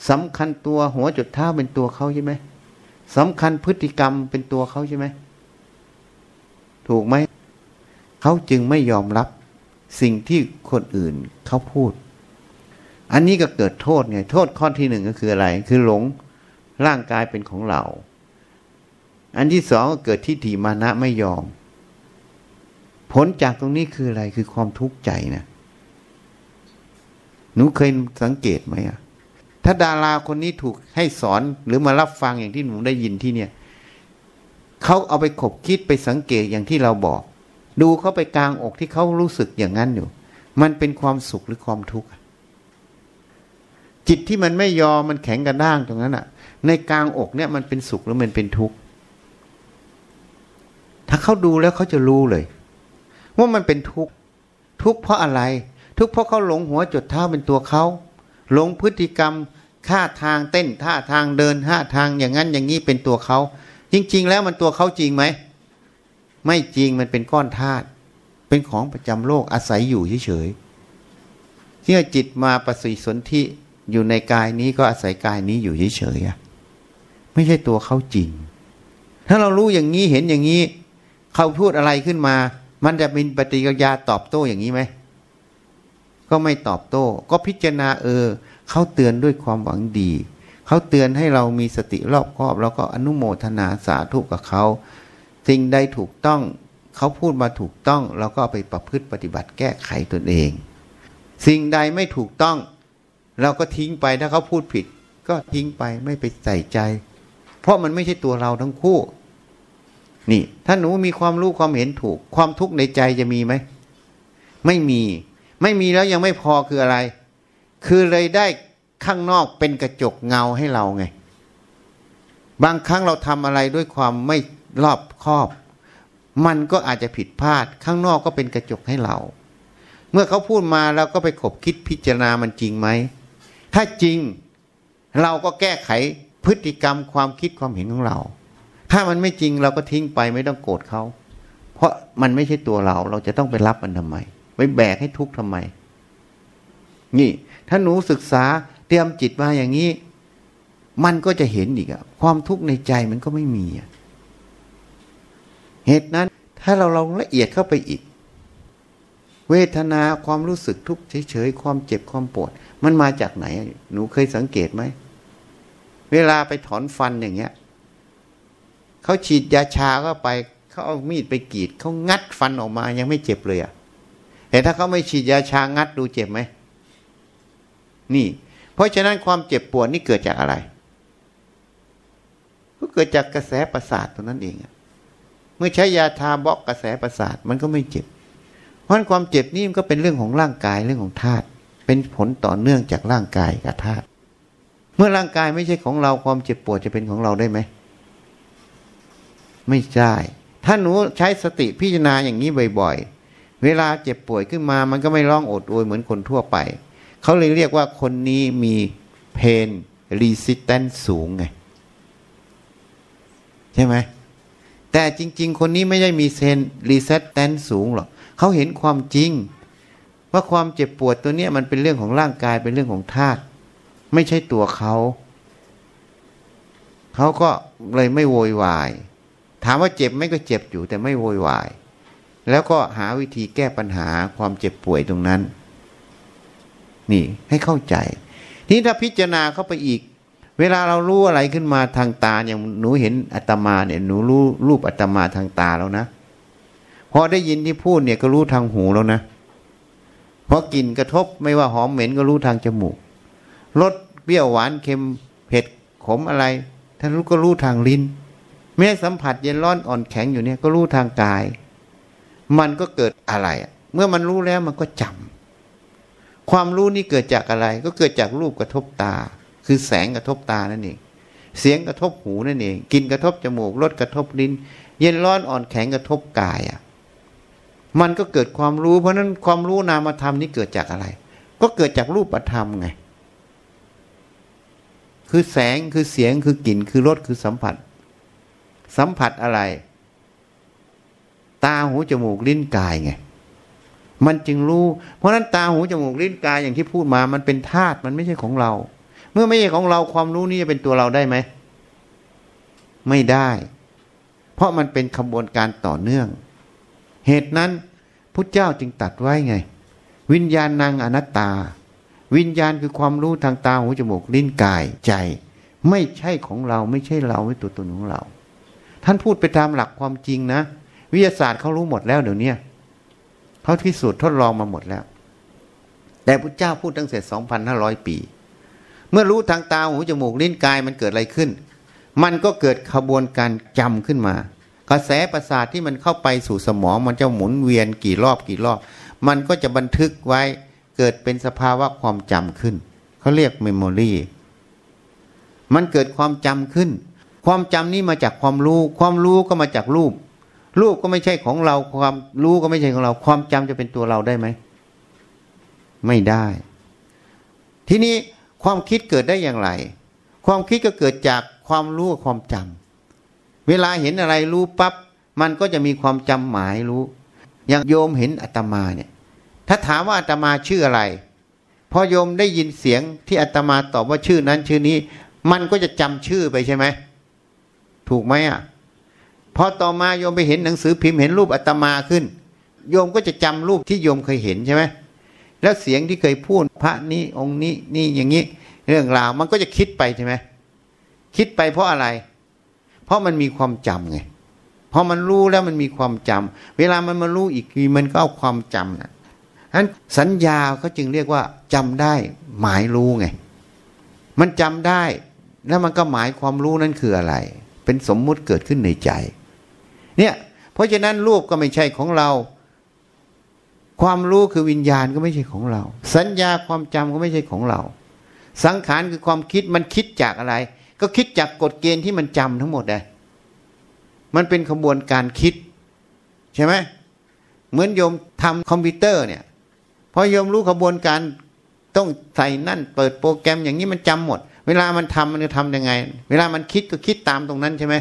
สำคัญตัวหัวจุดเท้าเป็นตัวเขาใช่ไหมสำคัญพฤติกรรมเป็นตัวเขาใช่ไหมถูกไหมเขาจึงไม่ยอมรับสิ่งที่คนอื่นเขาพูด อันนี้ก็เกิดโทษไง โทษข้อที่หนึ่งก็คืออะไร คือหลงร่างกายเป็นของเรา อันที่สองก็เกิดทิฏฐิมานะไม่ยอม ผลจากตรงนี้คืออะไรคือความทุกข์ใจนะหนูเคยสังเกตไหมอะถ้าดาราคนนี้ถูกให้สอนหรือมารับฟังอย่างที่หนูได้ยินที่เนี่ยเขาเอาไปขบคิดไปสังเกตอย่างที่เราบอก ดูเขาไปกลางอกที่เขารู้สึกอย่างนั้นอยู่ มันเป็นความสุขหรือความทุกข์จิตที่มันไม่ยอมมันแข็งกระด้างตรงนั้นอะ่ะ ในกลางอกเนี่ยมันเป็นสุขหรือมันเป็นทุกข์ ถ้าเขาดูแล้วเขาจะรู้เลย ว่ามันเป็นทุกข์ทุกข์เพราะอะไร ทุกข์เพราะเขาหลงหัวจดเท้าเป็นตัวเขาหลงพฤติกรรมท่าทางเต้นท่าทางเดินท่าทางอย่างนั้นอย่างนี้เป็นตัวเขาจริง ๆ แล้วมันตัวเขาจริงไหมไม่จริงมันเป็นก้อนธาตุเป็นของประจำโลกอาศัยอยู่เฉยๆที่จิตมาประสิสนธิอยู่ในกายนี้ก็อาศัยกายนี้อยู่เฉยๆไม่ใช่ตัวเขาจริง ถ้าเรารู้อย่างนี้เห็นอย่างนี้ เขาพูดอะไรขึ้นมา มันจะเป็นปฏิกิริยาตอบโต้อย่างนี้ไหมก็ไม่ตอบโต้ ก็พิจารณาเออเขาเตือนด้วยความหวังดีเขาเตือนให้เรามีสติรอบคอบ แล้วก็อนุโมทนาสาธุกับเขาสิ่งใดถูกต้องเขาพูดมาถูกต้องเราก็ไปประพฤติปฏิบัติแก้ไขตนเอง สิ่งใดไม่ถูกต้อง เราก็ทิ้งไปถ้าเขาพูดผิด ก็ทิ้งไปไม่ไปใส่ใจ เพราะมันไม่ใช่ตัวเราทั้งคู่ นี่ ถ้าหนูมีความรู้ความเห็นถูก ความทุกข์ในใจจะมีไหม ไม่มี ไม่มีแล้วยังไม่พอคืออะไร คือเลยได้ข้างนอกเป็นกระจกเงาให้เราไง บางครั้งเราทำอะไรด้วยความไม่รอบคอบ มันก็อาจจะผิดพลาด ข้างนอกก็เป็นกระจกให้เรา เมื่อเขาพูดมาเราก็ไปขบคิดพิจารณามันจริงไหม ถ้าจริงเราก็แก้ไขพฤติกรรมความคิดความเห็นของเรา ถ้ามันไม่จริงเราก็ทิ้งไปไม่ต้องโกรธเขา เพราะมันไม่ใช่ตัวเรา เราจะต้องไปรับมันทำไม ไปแบกให้ทุกข์ทำไม นี่ ถ้าหนูศึกษาเตรียมจิตมาอย่างนี้ มันก็จะเห็นอีกอะความทุกข์ในใจมันก็ไม่มีอะเหตุนั้น ถ้าเราลองละเอียดเข้าไปอีก เวทนาความรู้สึกทุกข์เฉยๆความเจ็บความปวด มันมาจากไหน หนูเคยสังเกตไหมเวลาไปถอนฟันอย่างเงี้ย เขาฉีดยาชาเข้าไปเขาเอามีดไปกรีดเขางัดฟันออกมายังไม่เจ็บเลยอะแต่ถ้าเขาไม่ฉีดยาชางัดดูเจ็บไหมนี่ เพราะฉะนั้นความเจ็บปวดนี่เกิดจากอะไร ก็เกิดจากกระแสประสาทตัวนั้นเองเมื่อใช้ยาทาบล็อกกระแสประสาทมันก็ไม่เจ็บ เพราะความเจ็บนี่มันก็เป็นเรื่องของร่างกายเรื่องของธาตุเป็นผลต่อเนื่องจากร่างกายกับธาตุเมื่อร่างกายไม่ใช่ของเราความเจ็บปวดจะเป็นของเราได้ไหม ไม่ใช่ถ้าหนูใช้สติพิจารณาอย่างนี้บ่อยๆ เวลาเจ็บป่วยขึ้นมามันก็ไม่ร้องโอดโอยเหมือนคนทั่วไป เขาเลยเรียกว่าคนนี้มีpain resistance สูงไง ใช่ไหม แต่จริง ๆ คนนี้ไม่ได้มี pain resistance สูงหรอกเขาเห็นความจริง ว่าความเจ็บปวดตัวเนี้ยมันเป็นเรื่องของร่างกายเป็นเรื่องของธาตุไม่ใช่ตัวเขา เขาก็เลยไม่โวยวาย ถามว่าเจ็บไหมก็เจ็บอยู่แต่ไม่โวยวาย แล้วก็หาวิธีแก้ปัญหาความเจ็บป่วยตรงนั้น นี่ให้เข้าใจทีนี้ถ้าพิจารณาเข้าไปอีก เวลาเรารู้อะไรขึ้นมาทางตาอย่างหนูเห็นอัตมาเนี่ยหนูรู้รูปอัตมาทางตาแล้วนะพอได้ยินที่พูดเนี่ยก็รู้ทางหูแล้วนะพอกลิ่นกระทบไม่ว่าหอมเหม็นก็รู้ทางจมูกรสเปรี้ยวหวานเค็มเผ็ดขมอะไรท่านรู้ก็รู้ทางลิ้น แม้สัมผัสเย็นร้อนอ่อนแข็งอยู่เนี่ยก็รู้ทางกาย มันก็เกิดอะไร เมื่อมันรู้แล้วมันก็จำความรู้นี่เกิดจากอะไร ก็เกิดจากรูปกระทบตา คือแสงกระทบตานั่นเอง เสียงกระทบหูนั่นเอง กินกระทบจมูกรสกระทบลิ้น เย็นร้อนอ่อนแข็งกระทบกายอะ มันก็เกิดความรู้ เพราะนั้นความรู้นามธรรมนี่เกิดจากอะไร ก็เกิดจากรูปธรรมไงคือแสงคือเสียงคือกลิ่นคือรสคือสัมผัส สัมผัสอะไร ตาหูจมูกลิ้นกายไงมันจึงรู้ เพราะนั้นตาหูจมูกลิ้นกายอย่างที่พูดมา มันเป็นธาตุมันไม่ใช่ของเรา เมื่อไม่ใช่ของเราความรู้นี้จะเป็นตัวเราได้ไหมไม่ได้ เพราะมันเป็นขบวนการต่อเนื่อง เหตุนั้นพุทธเจ้าจึงตัดไว้ไง วิญญาณนางอนัตตา วิญญาณคือความรู้ทางตาหูจมูกลิ้นกายใจ ไม่ใช่ของเราไม่ใช่เราไม่ตัวตนของเรา ท่านพูดไปตามหลักความจริงนะ วิทยาศาสตร์เขารู้หมดแล้วเดี๋ยวนี้เขาพิสูจน์ทดลองมาหมดแล้ว แต่พระเจ้าพูดตั้งแต่สองพันห้าร้อยปี เมื่อรู้ทางตาหูจมูกลิ้นกายมันเกิดอะไรขึ้น มันก็เกิดขบวนการจำขึ้นมา กระแสประสาทที่มันเข้าไปสู่สมองมันจะหมุนเวียนกี่รอบกี่รอบ มันก็จะบันทึกไว้เกิดเป็นสภาวะความจำขึ้นเขาเรียกเมมโมรีมันเกิดความจำขึ้น ความจำนี้มาจากความรู้ ความรู้ก็มาจากรูป รูปก็ไม่ใช่ของเรา ความรู้ก็ไม่ใช่ของเรา ความจำจะเป็นตัวเราได้ไหม ไม่ได้ ทีนี้ความคิดเกิดได้อย่างไร ความคิดก็เกิดจากความรู้กับความจำเวลาเห็นอะไรรู้ปับ๊บมันก็จะมีความจำหมายรู้ อย่างโยมเห็นอาตมาเนี่ย ถ้าถามว่าอาตมาชื่ออะไร พอโยมได้ยินเสียงที่อาตมาตอบว่าชื่อนั้นชื่อนี้ มันก็จะจำชื่อไปใช่ไหม ถูกไหมอะพอต่อมาโยมไปเห็นหนังสือพิมพ์เห็นรูปอาตมาขึ้น โยมก็จะจำรูปที่โยมเคยเห็นใช่ไหมแล้วเสียงที่เคยพูดพระนี้องค์นี้นี่อย่างนี้ เรื่องราวมันก็จะคิดไปใช่ไหมคิดไปเพราะอะไร เพราะมันมีความจำไงพอมันรู้แล้วมันมีความจำเวลามันมารู้อีกทีมันก็เอาความจำนะฉะนั้นสัญญาเขาจึงเรียกว่าจำได้หมายรู้ไง มันจำได้ แล้วมันก็หมายความรู้นั่นคืออะไร เป็นสมมุติเกิดขึ้นในใจ เนี่ยเพราะฉะนั้นรูปก็ไม่ใช่ของเรา ความรู้คือวิญญาณก็ไม่ใช่ของเรา สัญญาความจำก็ไม่ใช่ของเรา สังขารคือความคิดมันคิดจากอะไร ก็คิดจากกฎเกณฑ์ที่มันจำทั้งหมดเลยมันเป็นขบวนการคิด ใช่ไหมเหมือนโยมทำคอมพิวเตอร์เนี่ยพอโยมรู้ขบวนการต้องใส่นั่น เปิดโปรแกรมอย่างนี้มันจำหมด เวลามันทำมันจะทำยังไง เวลามันคิดก็คิดตามตรงนั้นใช่ไหม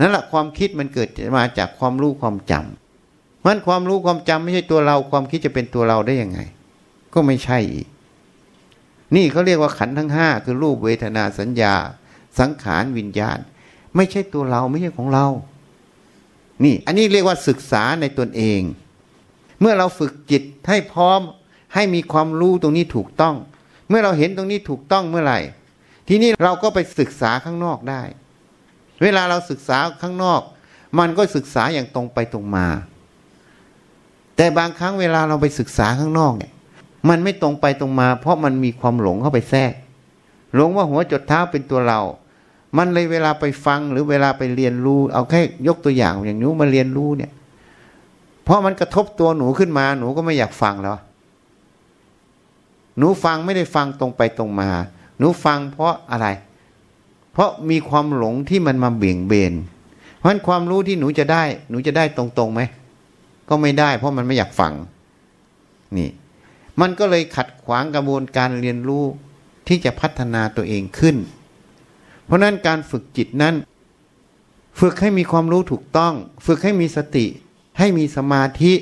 นั่นแหละความคิดมันเกิดมาจากความรู้ความจำเพราะความรู้ความจำไม่ใช่ตัวเรา ความคิดจะเป็นตัวเราได้ยังไง ก็ไม่ใช่อีก นี่เขาเรียกว่าขันทั้งห้าคือรูปเวทนาสัญญา สังขารวิญญาณ ไม่ใช่ตัวเราไม่ใช่ของเรา นี่ อันนี้เรียกว่าศึกษาในตนเอง เมื่อเราฝึกจิตให้พร้อมให้มีความรู้ตรงนี้ถูกต้อง เมื่อเราเห็นตรงนี้ถูกต้องเมื่อไหร่ ทีนี้เราก็ไปศึกษาข้างนอกได้ เวลาเราศึกษาข้างนอก มันก็ศึกษาอย่างตรงไปตรงมา แต่บางครั้งเวลาเราไปศึกษาข้างนอกเนี่ย มันไม่ตรงไปตรงมา เพราะมันมีความหลงเข้าไปแทรกหลงว่าหัวจดเท้าเป็นตัวเรา มันเลยเวลาไปฟังหรือเวลาไปเรียนรู้ เอาแค่ยกตัวอย่างอย่างนู้มาเรียนรู้เนี่ย เพราะมันกระทบตัวหนูขึ้นมาหนูก็ไม่อยากฟังแล้ว หนูฟังไม่ได้ฟังตรงไปตรงมา หนูฟังเพราะอะไร เพราะมีความหลงที่มันมาเบี่ยงเบน เพราะนั้นความรู้ที่หนูจะได้ หนูจะได้ตรงๆไหม ก็ไม่ได้ เพราะมันไม่อยากฟัง นี่ มันก็เลยขัดขวางกระบวนการเรียนรู้ที่จะพัฒนาตัวเองขึ้น เพราะนั้นการฝึกจิตนั้น ฝึกให้มีความรู้ถูกต้อง ฝึกให้มีสติ ให้มีสมาธิ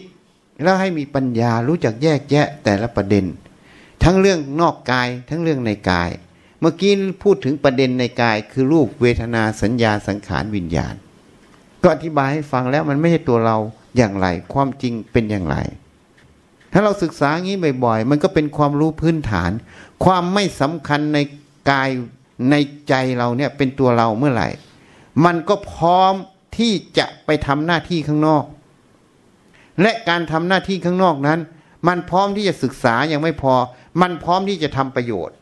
แล้วให้มีปัญญารู้จักแยกแยะแต่ละประเด็น ทั้งเรื่องนอกกายทั้งเรื่องในกาย เมื่อกี้พูดถึงประเด็นในกาย คือรูปเวทนาสัญญาสังขารวิญญาณ ก็อธิบายให้ฟังแล้วมันไม่ใช่ตัวเราอย่างไร ความจริงเป็นอย่างไร ถ้าเราศึกษางี้บ่อย ๆ มันก็เป็นความรู้พื้นฐาน ความไม่สำคัญในกายในใจเราเนี่ยเป็นตัวเราเมื่อไหร่ มันก็พร้อมที่จะไปทำหน้าที่ข้างนอก และการทำหน้าที่ข้างนอกนั้น มันพร้อมที่จะศึกษายังไม่พอ มันพร้อมที่จะทำประโยชน์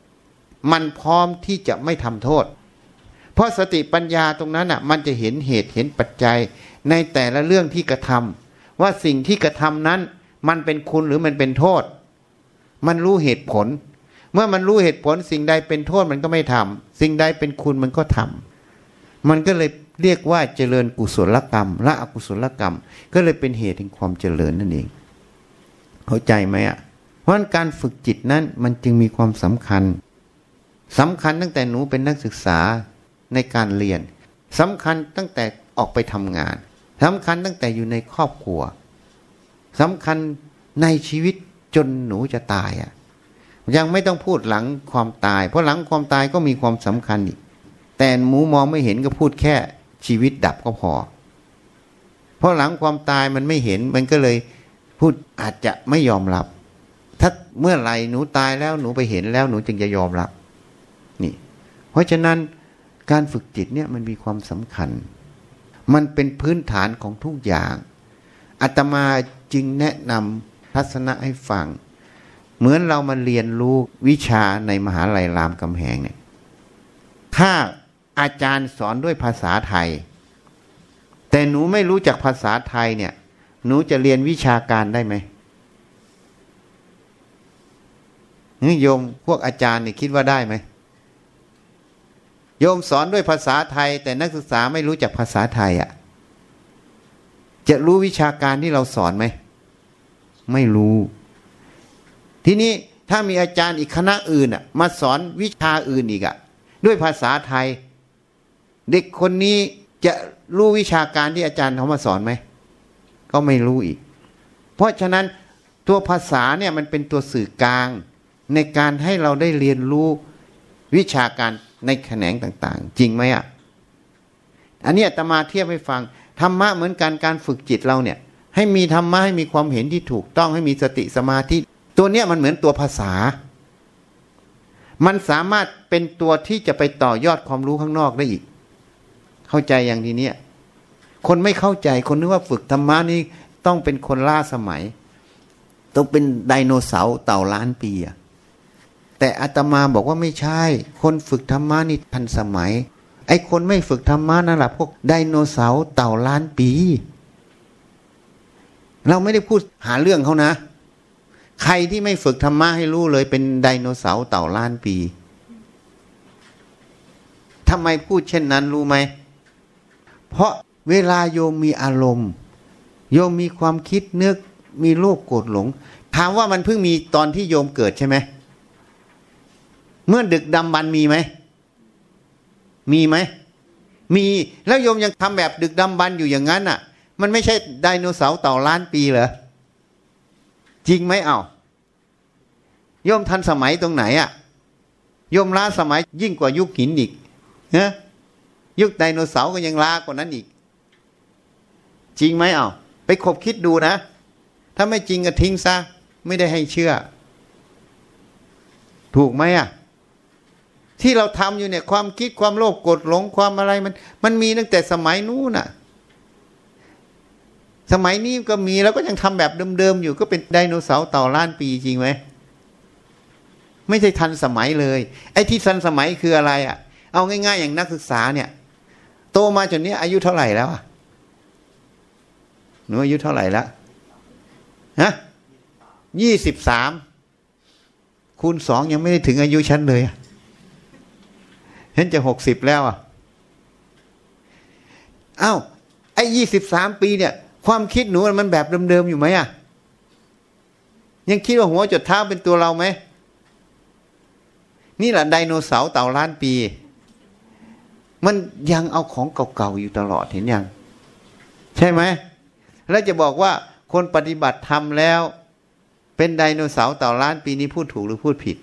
มันพร้อมที่จะไม่ทำโทษ เพราะสติปัญญาตรงนั้นอะ มันจะเห็นเหตุเห็นปัจจัยในแต่ละเรื่องที่กระทำว่าสิ่งที่กระทำนั้น มันเป็นคุณหรือมันเป็นโทษ มันรู้เหตุผล เมื่อมันรู้เหตุผลสิ่งใดเป็นโทษมันก็ไม่ทำสิ่งใดเป็นคุณมันก็ทำมันก็เลยเรียกว่าเจริญกุศลกรรมละอกุศลกรรม ก็เลยเป็นเหตุแห่งความเจริญนั่นเอง เข้าใจไหมอะ เพราะการฝึกจิตนั้นมันจึงมีความสำคัญสำคัญตั้งแต่หนูเป็นนักศึกษาในการเรียนสำคัญตั้งแต่ออกไปทำงานสำคัญตั้งแต่อยู่ในครอบครัวสำคัญในชีวิตจนหนูจะตายอะ ยังไม่ต้องพูดหลังความตาย เพราะหลังความตายก็มีความสำคัญอีก แต่หมูมองไม่เห็นก็พูดแค่ชีวิตดับก็พอ เพราะหลังความตายมันไม่เห็นมันก็เลยพูดอาจจะไม่ยอมรับ ถ้าเมื่อไหร่หนูตายแล้วหนูไปเห็นแล้วหนูจึงจะยอมรับนี่ เพราะฉะนั้นการฝึกจิตเนี่ยมันมีความสำคัญ มันเป็นพื้นฐานของทุกอย่างอาตมาจึงแนะนำทัศนะให้ฟัง เหมือนเรามาเรียนรู้วิชาในมหาลัยรามคำแหงเนี่ยถ้าอาจารย์สอนด้วยภาษาไทย แต่หนูไม่รู้จักภาษาไทยเนี่ย หนูจะเรียนวิชาการได้ไหม นี่โยมพวกอาจารย์นี่คิดว่าได้ไหมโยมสอนด้วยภาษาไทย แต่นักศึกษาไม่รู้จักภาษาไทยอะ่ะ จะรู้วิชาการที่เราสอนไหม ไม่รู้ ทีนี้ถ้ามีอาจารย์อีกคณะอื่นอะ มาสอนวิชาอื่นอีกอะ ด้วยภาษาไทย เด็กคนนี้จะรู้วิชาการที่อาจารย์เขามาสอนไหม ก็ไม่รู้อีก เพราะฉะนั้นตัวภาษาเนี่ยมันเป็นตัวสื่อกลาง ในการให้เราได้เรียนรู้วิชาการในแขนงต่าง ๆ จริงไหมอะ อันนี้ตมาเทียบให้ฟังธรรมะเหมือนการการฝึกจิตเราเนี่ย ให้มีธรรมะให้มีความเห็นที่ถูกต้องให้มีสติสมาธิตัวเนี้ยมันเหมือนตัวภาษา มันสามารถเป็นตัวที่จะไปต่อยอดความรู้ข้างนอกได้อีก เข้าใจอย่างทีเนี้ยคนไม่เข้าใจคนนึกว่าฝึกธรรมะนี่ต้องเป็นคนล่าสมัย ต้องเป็นไดโนเสาร์เต่าล้านปีอะ แต่อาตมาบอกว่าไม่ใช่ คนฝึกธรรมะนี่ทันสมัย ไอ้คนไม่ฝึกธรรมะนั่นแหละพวกไดโนเสาร์เต่าล้านปี เราไม่ได้พูดหาเรื่องเขานะ ใครที่ไม่ฝึกธรรมะให้รู้เลยเป็นไดโนเสาร์เต่าล้านปีทำไมพูดเช่นนั้นรู้ไหม เพราะเวลาโยมมีอารมณ์ โยมมีความคิดนึกมีโลภโกรธหลง ถามว่ามันเพิ่งมีตอนที่โยมเกิดใช่ไหม เมื่อดึกดำบรรมีไหม มีไหม มีแล้วโยมยังทำแบบดึกดำบรรอยู่อย่างนั้นอะ มันไม่ใช่ไดโนเสาร์เต่าล้านปีเหรอจริงไหมเอาโยมทันสมัยตรงไหนอะโยมล้าสมัยยิ่งกว่ายุคหินอีกฮะยุคไดโนเสาร์ก็ยังล้ากว่านั้นอีก จริงไหมเอาไปคบคิดดูนะ ถ้าไม่จริงก็ทิ้งซะ ไม่ได้ให้เชื่อ ถูกไหมอะ ที่เราทำอยู่เนี่ยความคิดความโลภโกรธหลงความอะไรมัน มันมีตั้งแต่สมัยนู้นน่ะ สมัยนี้ก็มีแล้วก็ยังทำแบบเดิมๆอยู่ก็เป็นไดโนเสาร์เต่าล้านปีจริงไหมไม่ใช่ทันสมัยเลย ไอ้ที่ทันสมัยคืออะไรอะ่ะ เอาง่าย ๆ อย่างนักศึกษาเนี่ย โตมาจนนี้อายุเท่าไหร่แล้วอะหนูอายุเท่าไหร่แล้วฮะยี่สิบสามคูณสองยังไม่ได้ถึงอายุฉันเลย เห็นจะหกสิบแล้วอะอ้าวไอ้ยี่สิบสามปีเนี่ย ความคิดหนูมันแบบเดิมๆอยู่ไหมอะ ยังคิดว่าหัวจดเท้าเป็นตัวเราไหม นี่แหละไดโนเสาร์เต่าล้านปี มันยังเอาของเก่าๆอยู่ตลอดเห็นยัง ใช่ไหม แล้วจะบอกว่าคนปฏิบัติธรรมแล้ว เป็นไดโนเสาร์ต่อล้านปีนี้พูดถูกหรือพูดผิด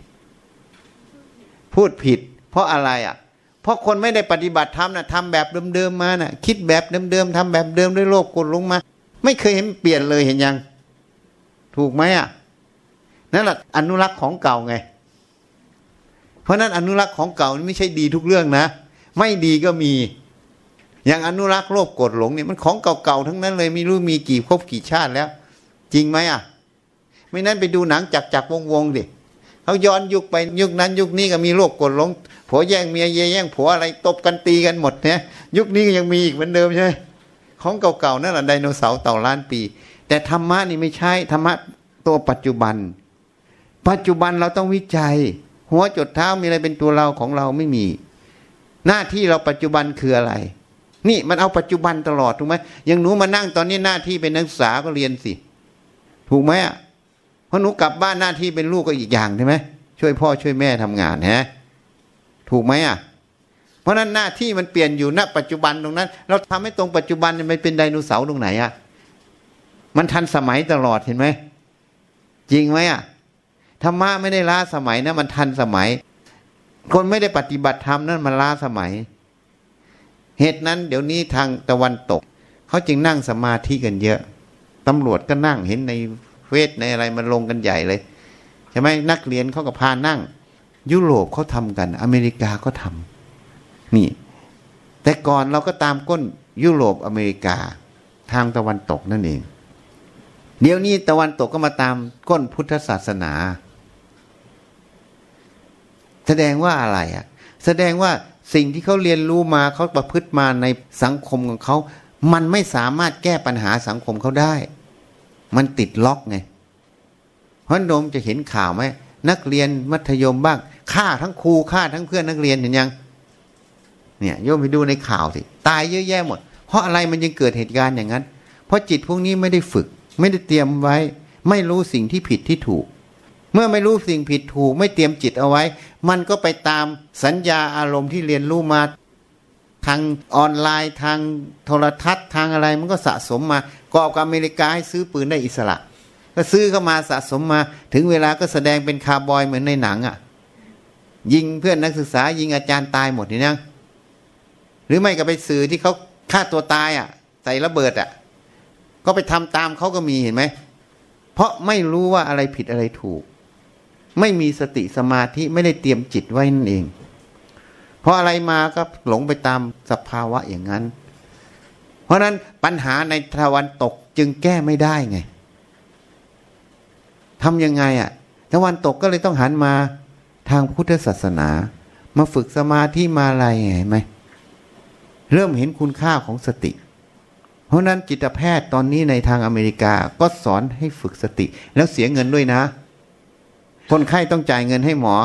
พูดผิด เพราะอะไรอะ เพราะคนไม่ได้ปฏิบัติธรรมนะทำแบบเดิมๆมานะ่ะ คิดแบบเดิมๆทำแบบเดิมด้วยโลภกดลงมา ไม่เคยเห็นเปลี่ยนเลยเห็นยัง ถูกไหมอะนั่นแหละอนุรักษ์ของเก่าไง เพราะนั้นอนุรักษ์ของเก่านี่ไม่ใช่ดีทุกเรื่องนะ ไม่ดีก็มี อย่างอนุรักษ์โลภกดหลงเนี่ยมันของเก่าๆทั้งนั้นเลยไม่รู้มีกี่ครบกี่ชาติแล้ว จริงไหมอะ ไม่นั้นไปดูหนังจักจักวงวงดิ เขาย้อนยุคไปยุคนั้นยุคนี้ก็มีโรคกดหลงผัวแย่งเมียเย่แย่งผัวอะไรตบกันตีกันหมดเนี่ยยุคนี้ก็ยังมีอีกเหมือนเดิมใช่ไหมของเก่าๆนั่นแหละไดโนเสาร์เต่าล้านปี แต่ธรรมะนี่ไม่ใช่ธรรมะตัวปัจจุบัน ปัจจุบันเราต้องวิจัย หัวจดเท้ามีอะไรเป็นตัวเราของเราไม่มี หน้าที่เราปัจจุบันคืออะไร นี่มันเอาปัจจุบันตลอดถูกไหมยังหนูมานั่งตอนนี้หน้าที่เป็นนักศึกษาก็เรียนสิ ถูกไหมอะ พราะหนูกลับบ้านหน้าที่เป็นลูกก็อีกอย่างใช่ไหมช่วยพ่อช่วยแม่ทำงานฮะถูกไหมอะ เพราะนั้นหน้าที่มันเปลี่ยนอยู่ณปัจจุบันตรงนั้น เราทำให้ตรงปัจจุบันมันเป็นไดโนเสาร์ตรงไหนอะมันทันสมัยตลอดเห็นไหมจริงไหมอะธรรมะไม่ได้ล้าสมัยนะมันทันสมัย คนไม่ได้ปฏิบัติธรรมนั่นมันล้าสมัย เหตุนั้น เดี๋ยวนี้ทางตะวันตก เขาจึงนั่งสมาธิกันเยอะตำรวจก็นั่งเห็นใน เวทในอะไรมันลงกันใหญ่เลยใช่ไหมนักเรียนเขาก็พานั่ง ยุโรปเขาทำกัน อเมริกาก็ทำนี่ แต่ก่อนเราก็ตามก้นยุโรปอเมริกา ทางตะวันตกนั่นเอง เดี๋ยวนี้ตะวันตกก็มาตามก้นพุทธศาสนา แสดงว่าอะไรอะ แสดงว่าสิ่งที่เขาเรียนรู้มาเขาประพฤติมาในสังคมของเขา มันไม่สามารถแก้ปัญหาสังคมเขาได้ มันติดล็อกไงเพราะโมจะเห็นข่าวไหมนักเรียนมัธยมบ้างฆ่าทั้งครูฆ่าทั้งเพื่อนนักเรียนเห็นยัง เนี่ยโยมไปดูในข่าวสิตายเยอะแยะหมด เพราะอะไรมันยังเกิดเหตุการณ์อย่างนั้น เพราะจิตพวกนี้ไม่ได้ฝึก ไม่ได้เตรียมไว้ ไม่รู้สิ่งที่ผิดที่ถูก เมื่อไม่รู้สิ่งผิดถูก ไม่เตรียมจิตเอาไว้ มันก็ไปตามสัญญาอารมณ์ที่เรียนรู้มา ทางออนไลน์ทางโทรทัศน์ทางอะไรมันก็สะสมมาก็เอาอเมริกาให้ซื้อปืนได้อิสระ ก็ซื้อเข้ามาสะสมมา ถึงเวลาก็แสดงเป็นคาร์บอยเหมือนในหนังอะ่ะ ยิงเพื่อนนักศึกษา ยิงอาจารย์ตายหมดนี่นะหรือไม่ก็ไปสื่อที่เขาฆ่าตัวตายอะ่ะ ใส่ระเบิดอะ่ะ ก็ไปทำตามเขาก็มีเห็นไหม เพราะไม่รู้ว่าอะไรผิดอะไรถูก ไม่มีสติสมาธิไม่ได้เตรียมจิตไว้นั่นเอง พราะอะไรมาก็หลงไปตามสภาวะอย่างนั้น เพราะนั้นปัญหาในตะวันตกจึงแก้ไม่ได้ไงทำยังไงอะ่ะตะวันตกก็เลยต้องหันมาทางพุทธศาสนา มาฝึกสมาธิมาอะไรเห็นไหมเริ่มเห็นคุณค่าของสติ เพราะนั้นจิตแพทย์ตอนนี้ในทางอเมริกาก็สอนให้ฝึกสติ แล้วเสียเงินด้วยนะ คนไข้ต้องจ่ายเงินให้หมอ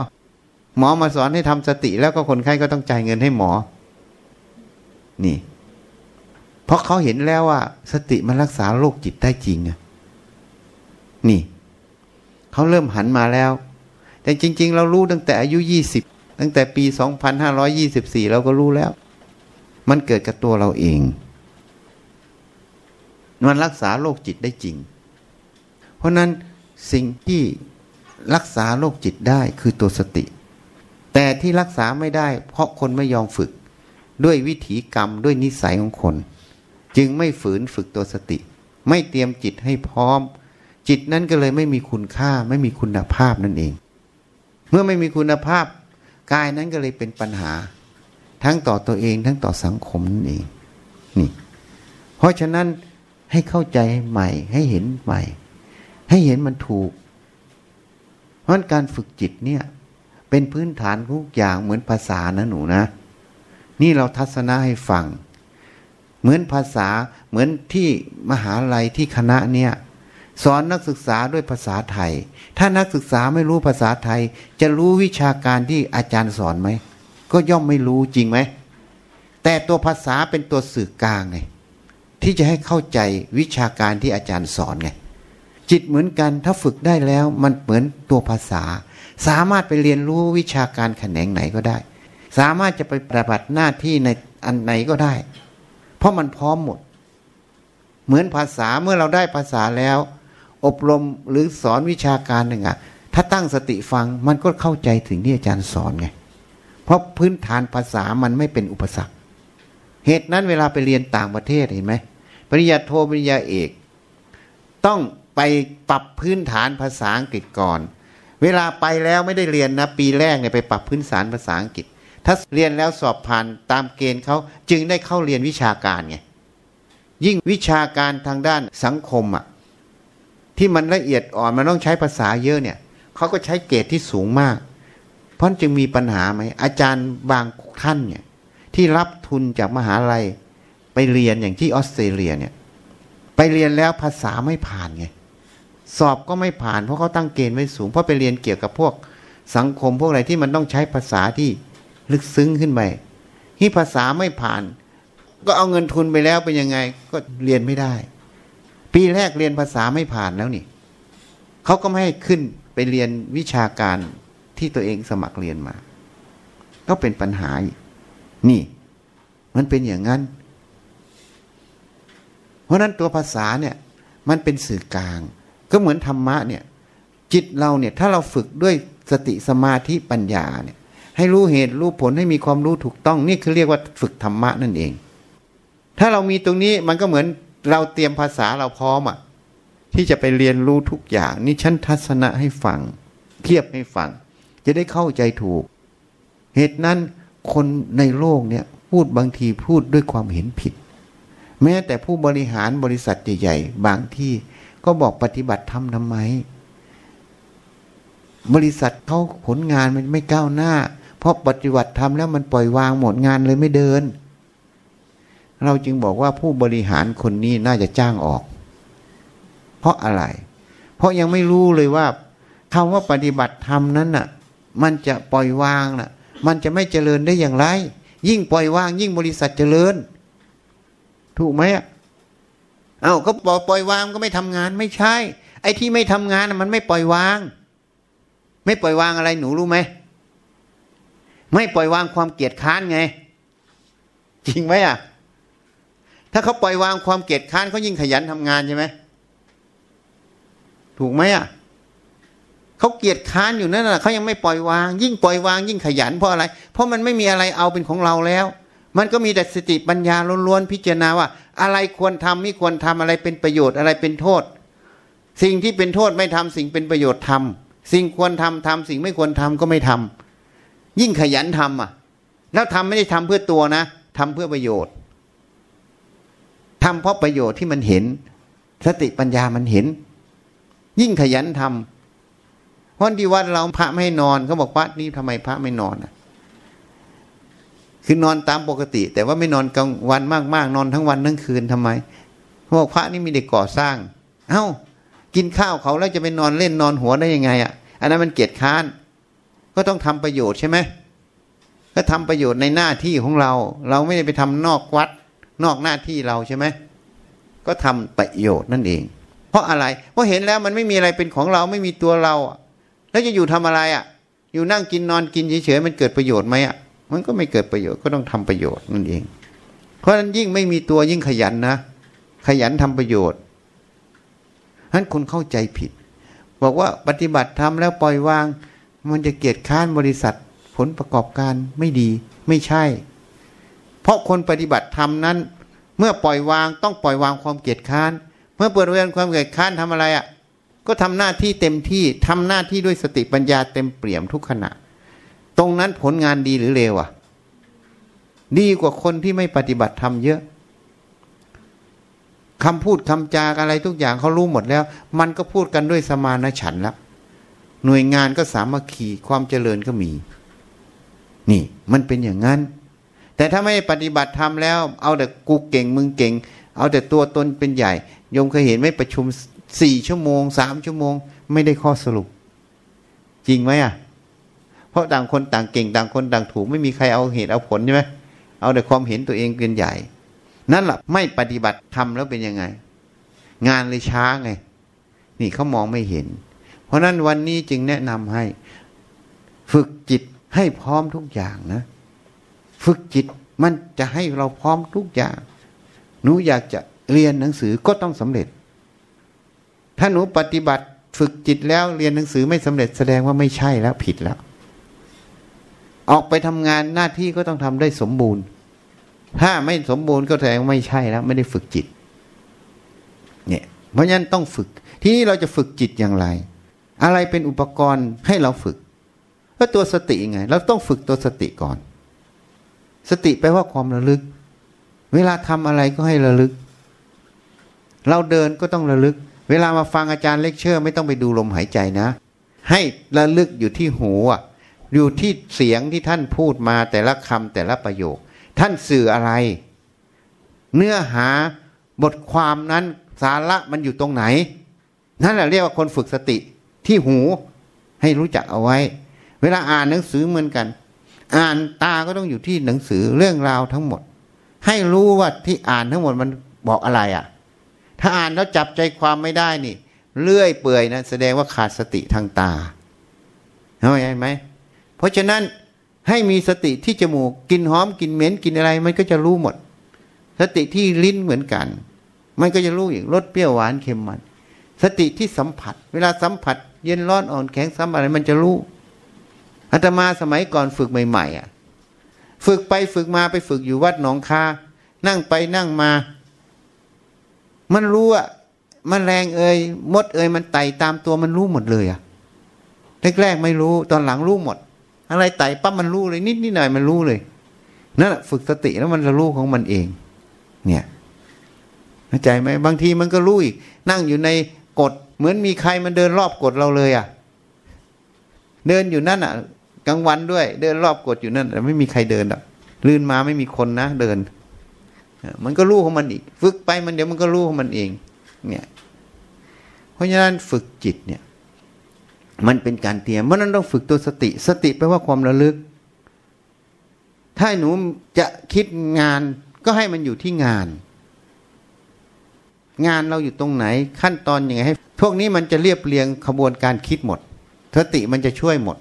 หมอมาสอนให้ทำสติ แล้วก็คนไข้ก็ต้องจ่ายเงินให้หมอ นี่ เพราะเขาเห็นแล้วว่า สติมันรักษาโรคจิตได้จริงอะนี่ เขาเริ่มหันมาแล้ว แต่จริง ๆ เรารู้ตั้งแต่อายุยี่สิบตั้งแต่ปีสองพันห้าร้อยี่สิบสี่เราก็รู้แล้ว มันเกิดกับตัวเราเอง มันรักษาโรคจิตได้จริง เพราะนั้นสิ่งที่รักษาโรคจิตได้คือตัวสติ แต่ที่รักษาไม่ได้ เพราะคนไม่ยอมฝึก ด้วยวิถีกรรมด้วยนิสัยของคน จึงไม่ฝืนฝึกตัวสติ ไม่เตรียมจิตให้พร้อม จิตนั้นก็เลยไม่มีคุณค่า ไม่มีคุณภาพนั่นเอง เมื่อไม่มีคุณภาพกายนั้นก็เลยเป็นปัญหา ทั้งต่อตัวเองทั้งต่อสังคมนั่นเองนี่ เพราะฉะนั้นให้เข้าใจใหม่ ให้เห็นใหม่ ให้เห็นมันถูก เพราะการฝึกจิตเนี่ย เป็นพื้นฐานทุกอย่างเหมือนภาษานะหนูนะ นี่เราทัศนะให้ฟัง เหมือนภาษาเหมือนที่มหาลัยที่คณะเนี่ยสอนนักศึกษาด้วยภาษาไทย ถ้านักศึกษาไม่รู้ภาษาไทย จะรู้วิชาการที่อาจารย์สอนไหม ก็ย่อมไม่รู้จริงไหม แต่ตัวภาษาเป็นตัวสื่อกลางไง ที่จะให้เข้าใจวิชาการที่อาจารย์สอนไง จิตเหมือนกันถ้าฝึกได้แล้วมันเหมือนตัวภาษา สามารถไปเรียนรู้วิชาการแขนงไหนก็ได้ สามารถจะไปปฏิบัติหน้าที่ในอันไหนก็ได้ เพราะมันพร้อมหมด เหมือนภาษาเมื่อเราได้ภาษาแล้ว อบรมหรือสอนวิชาการหนึ่งอะถ้าตั้งสติฟังมันก็เข้าใจถึงที่อาจารย์สอนไงเพราะพื้นฐานภาษามันไม่เป็นอุปสรรค เหตุนั้นเวลาไปเรียนต่างประเทศเห็นไหมปริญญาโทปริญญาเอก ต้องไปปรับพื้นฐานภาษาอังกฤษก่อน เวลาไปแล้วไม่ได้เรียนนะ ปีแรกเนี่ยไปปรับพื้นฐานภาษาอังกฤษ ถ้าเรียนแล้วสอบผ่านตามเกณฑ์เขาจึงได้เข้าเรียนวิชาการไงยิ่งวิชาการทางด้านสังคมอะที่มันละเอียดอ่อนมันต้องใช้ภาษาเยอะเนี่ยเขาก็ใช้เกรดที่สูงมาก เพราะจึงมีปัญหาไหมอาจารย์บางท่านเนี่ยที่รับทุนจากมหาลัย ไปเรียนอย่างที่ออสเตรเลียเนี่ย ไปเรียนแล้วภาษาไม่ผ่านไง สอบก็ไม่ผ่านเพราะเขาตั้งเกณฑ์ไว้สูง เพราะไปเรียนเกี่ยวกับพวกสังคมพวกอะไรที่มันต้องใช้ภาษาที่ลึกซึ้งขึ้นไปที่ภาษาไม่ผ่าน ก็เอาเงินทุนไปแล้วเป็นยังไงก็เรียนไม่ได้ ปีแรกเรียนภาษาไม่ผ่านแล้วนี่เขาก็ไม่ให้ขึ้นไปเรียนวิชาการที่ตัวเองสมัครเรียนมา ก็เป็นปัญหาอีกนี่ มันเป็นอย่างนั้น เพราะนั้นตัวภาษาเนี่ย มันเป็นสื่อกลาง ก็เหมือนธรรมะเนี่ย จิตเราเนี่ยถ้าเราฝึกด้วยสติสมาธิปัญญาเนี่ย ให้รู้เหตุรู้ผลให้มีความรู้ถูกต้อง นี่คือเรียกว่าฝึกธรรมะนั่นเอง ถ้าเรามีตรงนี้มันก็เหมือนเราเตรียมภาษาเราพร้อมอะที่จะไปเรียนรู้ทุกอย่าง นี่ฉันทัศนะให้ฟัง เทียบให้ฟัง จะได้เข้าใจถูก เหตุนั้นคนในโลกเนี่ยพูดบางทีพูดด้วยความเห็นผิด แม้แต่ผู้บริหารบริษัทใหญ่ๆบางที่ ก็บอกปฏิบัติทำทำไม บริษัทเขาผลงานมันไม่ก้าวหน้า เพราะปฏิบัติทำแล้วมันปล่อยวางหมดงานเลยไม่เดิน เราจึงบอกว่าผู้บริหารคนนี้น่าจะจ้างออก เพราะอะไร เพราะยังไม่รู้เลยว่าคำว่าปฏิบัติธรรมนั้นน่ะ มันจะปล่อยวางน่ะ มันจะไม่เจริญได้อย่างไร ยิ่งปล่อยวาง ยิ่งบริษัทเจริญ ถูกไหมอะ เอาก็ปล่อยวางก็ไม่ทำงานไม่ใช่ ไอ้ที่ไม่ทำงานมันไม่ปล่อยวาง ไม่ปล่อยวางอะไรหนูรู้ไหมไม่ปล่อยวางความเกียจค้านไง จริงไหมอะ ถ้าเขาปล่อยวางความเกียจค้านเขายิ่งขยันทำงานใช่ไหมถูกไหมอะเขาเกียจค้านอยู่นั่นแหละเขายังไม่ปล่อยวาง ยิ่งปล่อยวางยิ่งขยันเพราะอะไร เพราะมันไม่มีอะไรเอาเป็นของเราแล้ว มันก็มีแต่สติปัญญาล้วนๆพิจารณาว่า อะไรควรทำไม่ควรทำอะไรเป็นประโยชน์อะไรเป็นโทษ สิ่งที่เป็นโทษไม่ทำสิ่งเป็นประโยชน์ทำสิ่งควรทำทำสิ่งไม่ควรทำก็ไม่ทำยิ่งขยันทำอะ แล้วทำไม่ได้ทำเพื่อตัวนะทำเพื่อประโยชน์ทำเพราะประโยชน์ที่มันเห็น สติปัญญามันเห็น ยิ่งขยันทำเพราะที่วัดเราพระไม่นอนเขาบอกว่านี่ทำไมพระไม่นอนอะ คือนอนตามปกติ แต่ว่าไม่นอนกลางวันมากๆ นอนทั้งวันทั้งคืนทำไมเขาบอกพระนี่มีเด็กก่อสร้าง เอ้า กินข้าวเขาแล้วจะไปนอนเล่นนอนหัวได้ยังไงอะ อันนั้นมันเกียจค้าน ก็ต้องทำประโยชน์ใช่ไหมก็ทำประโยชน์ในหน้าที่ของเรา เราไม่ได้ไปทำนอกวัด นอกหน้าที่เราใช่ไหมก็ทำประโยชน์นั่นเอง เพราะอะไร เพราะเห็นแล้วมันไม่มีอะไรเป็นของเราไม่มีตัวเรา แล้วจะอยู่ทำอะไรอะ อยู่นั่งกินนอนกินเฉยๆมันเกิดประโยชน์ไหมอะ มันก็ไม่เกิดประโยชน์ก็ต้องทำประโยชน์นั่นเอง เพราะฉะนั้นยิ่งไม่มีตัวยิ่งขยันนะ ขยันทำประโยชน์ฉะนั้นคนเข้าใจผิด บอกว่าปฏิบัติทำแล้วปล่อยวาง มันจะเกียรติค้านบริษัท ผลประกอบการไม่ดี ไม่ใช่ เพราะคนปฏิบัติธรรมนั้น เมื่อปล่อยวางต้องปล่อยวางความเกียดค้าน เมื่อเปิดเรียนความเกียดค้านทำอะไรอะ่ะก็ทำหน้าที่เต็มที่ทำหน้าที่ด้วยสติปัญญาเต็มเปี่ยมทุกขณะ ตรงนั้นผลงานดีหรือเลวอะ ดีกว่าคนที่ไม่ปฏิบัติธรรมเยอะคำพูดคำจาอะไรทุกอย่างเขารู้หมดแล้ว มันก็พูดกันด้วยสมานฉันล้วหน่วยงานก็สามัคคีความเจริญก็มี นี่ มันเป็นอย่างนั้น แต่ถ้าไม่ปฏิบัติธรรมแล้ว เอาแต่กูเก่งมึงเก่ง เอาแต่ตัวตนเป็นใหญ่โยมเคยเห็นไหมประชุมสี่ชั่วโมงสามชั่วโมง ไม่ได้ข้อสรุป จริงไหมอะ ราะต่างคนต่างเก่งต่างคนต่างถูก ไม่มีใครเอาเหตุเอาผลใช่ไหมเอาแต่ความเห็นตัวเองเป็นใหญ่ นั่นแหละไม่ปฏิบัติทำแล้วเป็นยังไง งานเลยช้าไง นี่เขามองไม่เห็น เพราะนั้นวันนี้จึงแนะนำให้ ฝึกจิตให้พร้อมทุกอย่างนะ ฝึกจิตมันจะให้เราพร้อมทุกอย่างหนูอยากจะเรียนหนังสือก็ต้องสำเร็จ ถ้าหนูปฏิบัติฝึกจิตแล้วเรียนหนังสือไม่สำเร็จแสดงว่าไม่ใช่แล้วผิดแล้ว ออกไปทำงานหน้าที่ก็ต้องทำได้สมบูรณ์ ถ้าไม่สมบูรณ์ก็แสดงไม่ใช่แล้ว ไม่ได้ฝึกจิต เนี่ย เพราะฉะนั้นต้องฝึก ที่นี้เราจะฝึกจิตอย่างไร อะไรเป็นอุปกรณ์ให้เราฝึกก็ตัวสติไง เราต้องฝึกตัวสติก่อน สติแปลว่าความระลึก เวลาทำอะไรก็ให้ระลึก เราเดินก็ต้องระลึก เวลามาฟังอาจารย์เลคเชอร์ ไม่ต้องไปดูลมหายใจนะ ให้ระลึกอยู่ที่หูอะ อยู่ที่เสียงที่ท่านพูดมาแต่ละคำแต่ละประโยค ท่านสื่ออะไร เนื้อหาบทความนั้นสาระมันอยู่ตรงไหน นั่นแหละเรียกว่าคนฝึกสติที่หูให้รู้จักเอาไว้ เวลาอ่านหนังสือเหมือนกัน อ่านตาก็ต้องอยู่ที่หนังสือเรื่องราวทั้งหมด ให้รู้ว่าที่อ่านทั้งหมดมันบอกอะไรอะ่ะ ถ้าอ่านแล้วจับใจความไม่ได้นี่ เลื่อยเปื่อยนะแสดงว่าขาดสติทางตาเข้าใจไหม เพราะฉะนั้นให้มีสติที่จมูกกินหอมกินเหม็นกินอะไร มันก็จะรู้หมด สติที่ลิ้นเหมือนกัน มันก็จะรู้อย่างรสเปรี้ยวหวานเค็มมัน สติที่สัมผัส เวลาสัมผัส เย็นร้อนอ่อนแข็งสัมอะไรมันจะรู้อาตมาสมัยก่อนฝึกใหม่ๆอะ ฝึกไปฝึกมาไปฝึกอยู่วัดหนองคา นั่งไปนั่งมา มันรู้อะมันแรงเอ่ยมดเอ่ยมันไต่ตามตัวมันรู้หมดเลยอะแรกๆไม่รู้ตอนหลังรู้หมด อะไรไต่ปั๊บมันรู้เลย นิดนิดหน่อยมันรู้เลยนั่นแหละฝึกสติแล้วมันจะรู้ของมันเอง เนี่ยเข้าใจไหมบางทีมันก็รู้อีก นั่งอยู่ในกฎเหมือนมีใครมันเดินรอบกฎเราเลยอะเดินอยู่นั่นอะกลางวันด้วย เดินรอบกฎอยู่นั่นแต่ไม่มีใครเดินอะลื่นมาไม่มีคนนะเดินมันก็รู้ของมันอีก ฝึกไปมันเดี๋ยวมันก็รู้ของมันเอง เนี่ย เพราะฉะนั้นฝึกจิตเนี่ย มันเป็นการเตรียมเพราะนั้นต้องฝึกตัวสติ สติแปลว่าความระลึก ถ้าหนูจะคิดงานก็ให้มันอยู่ที่งาน งานเราอยู่ตรงไหน ขั้นตอนอยังไงให้พวกนี้มันจะเรียบเรียงขบวนการคิดหมดสติมันจะช่วยหมด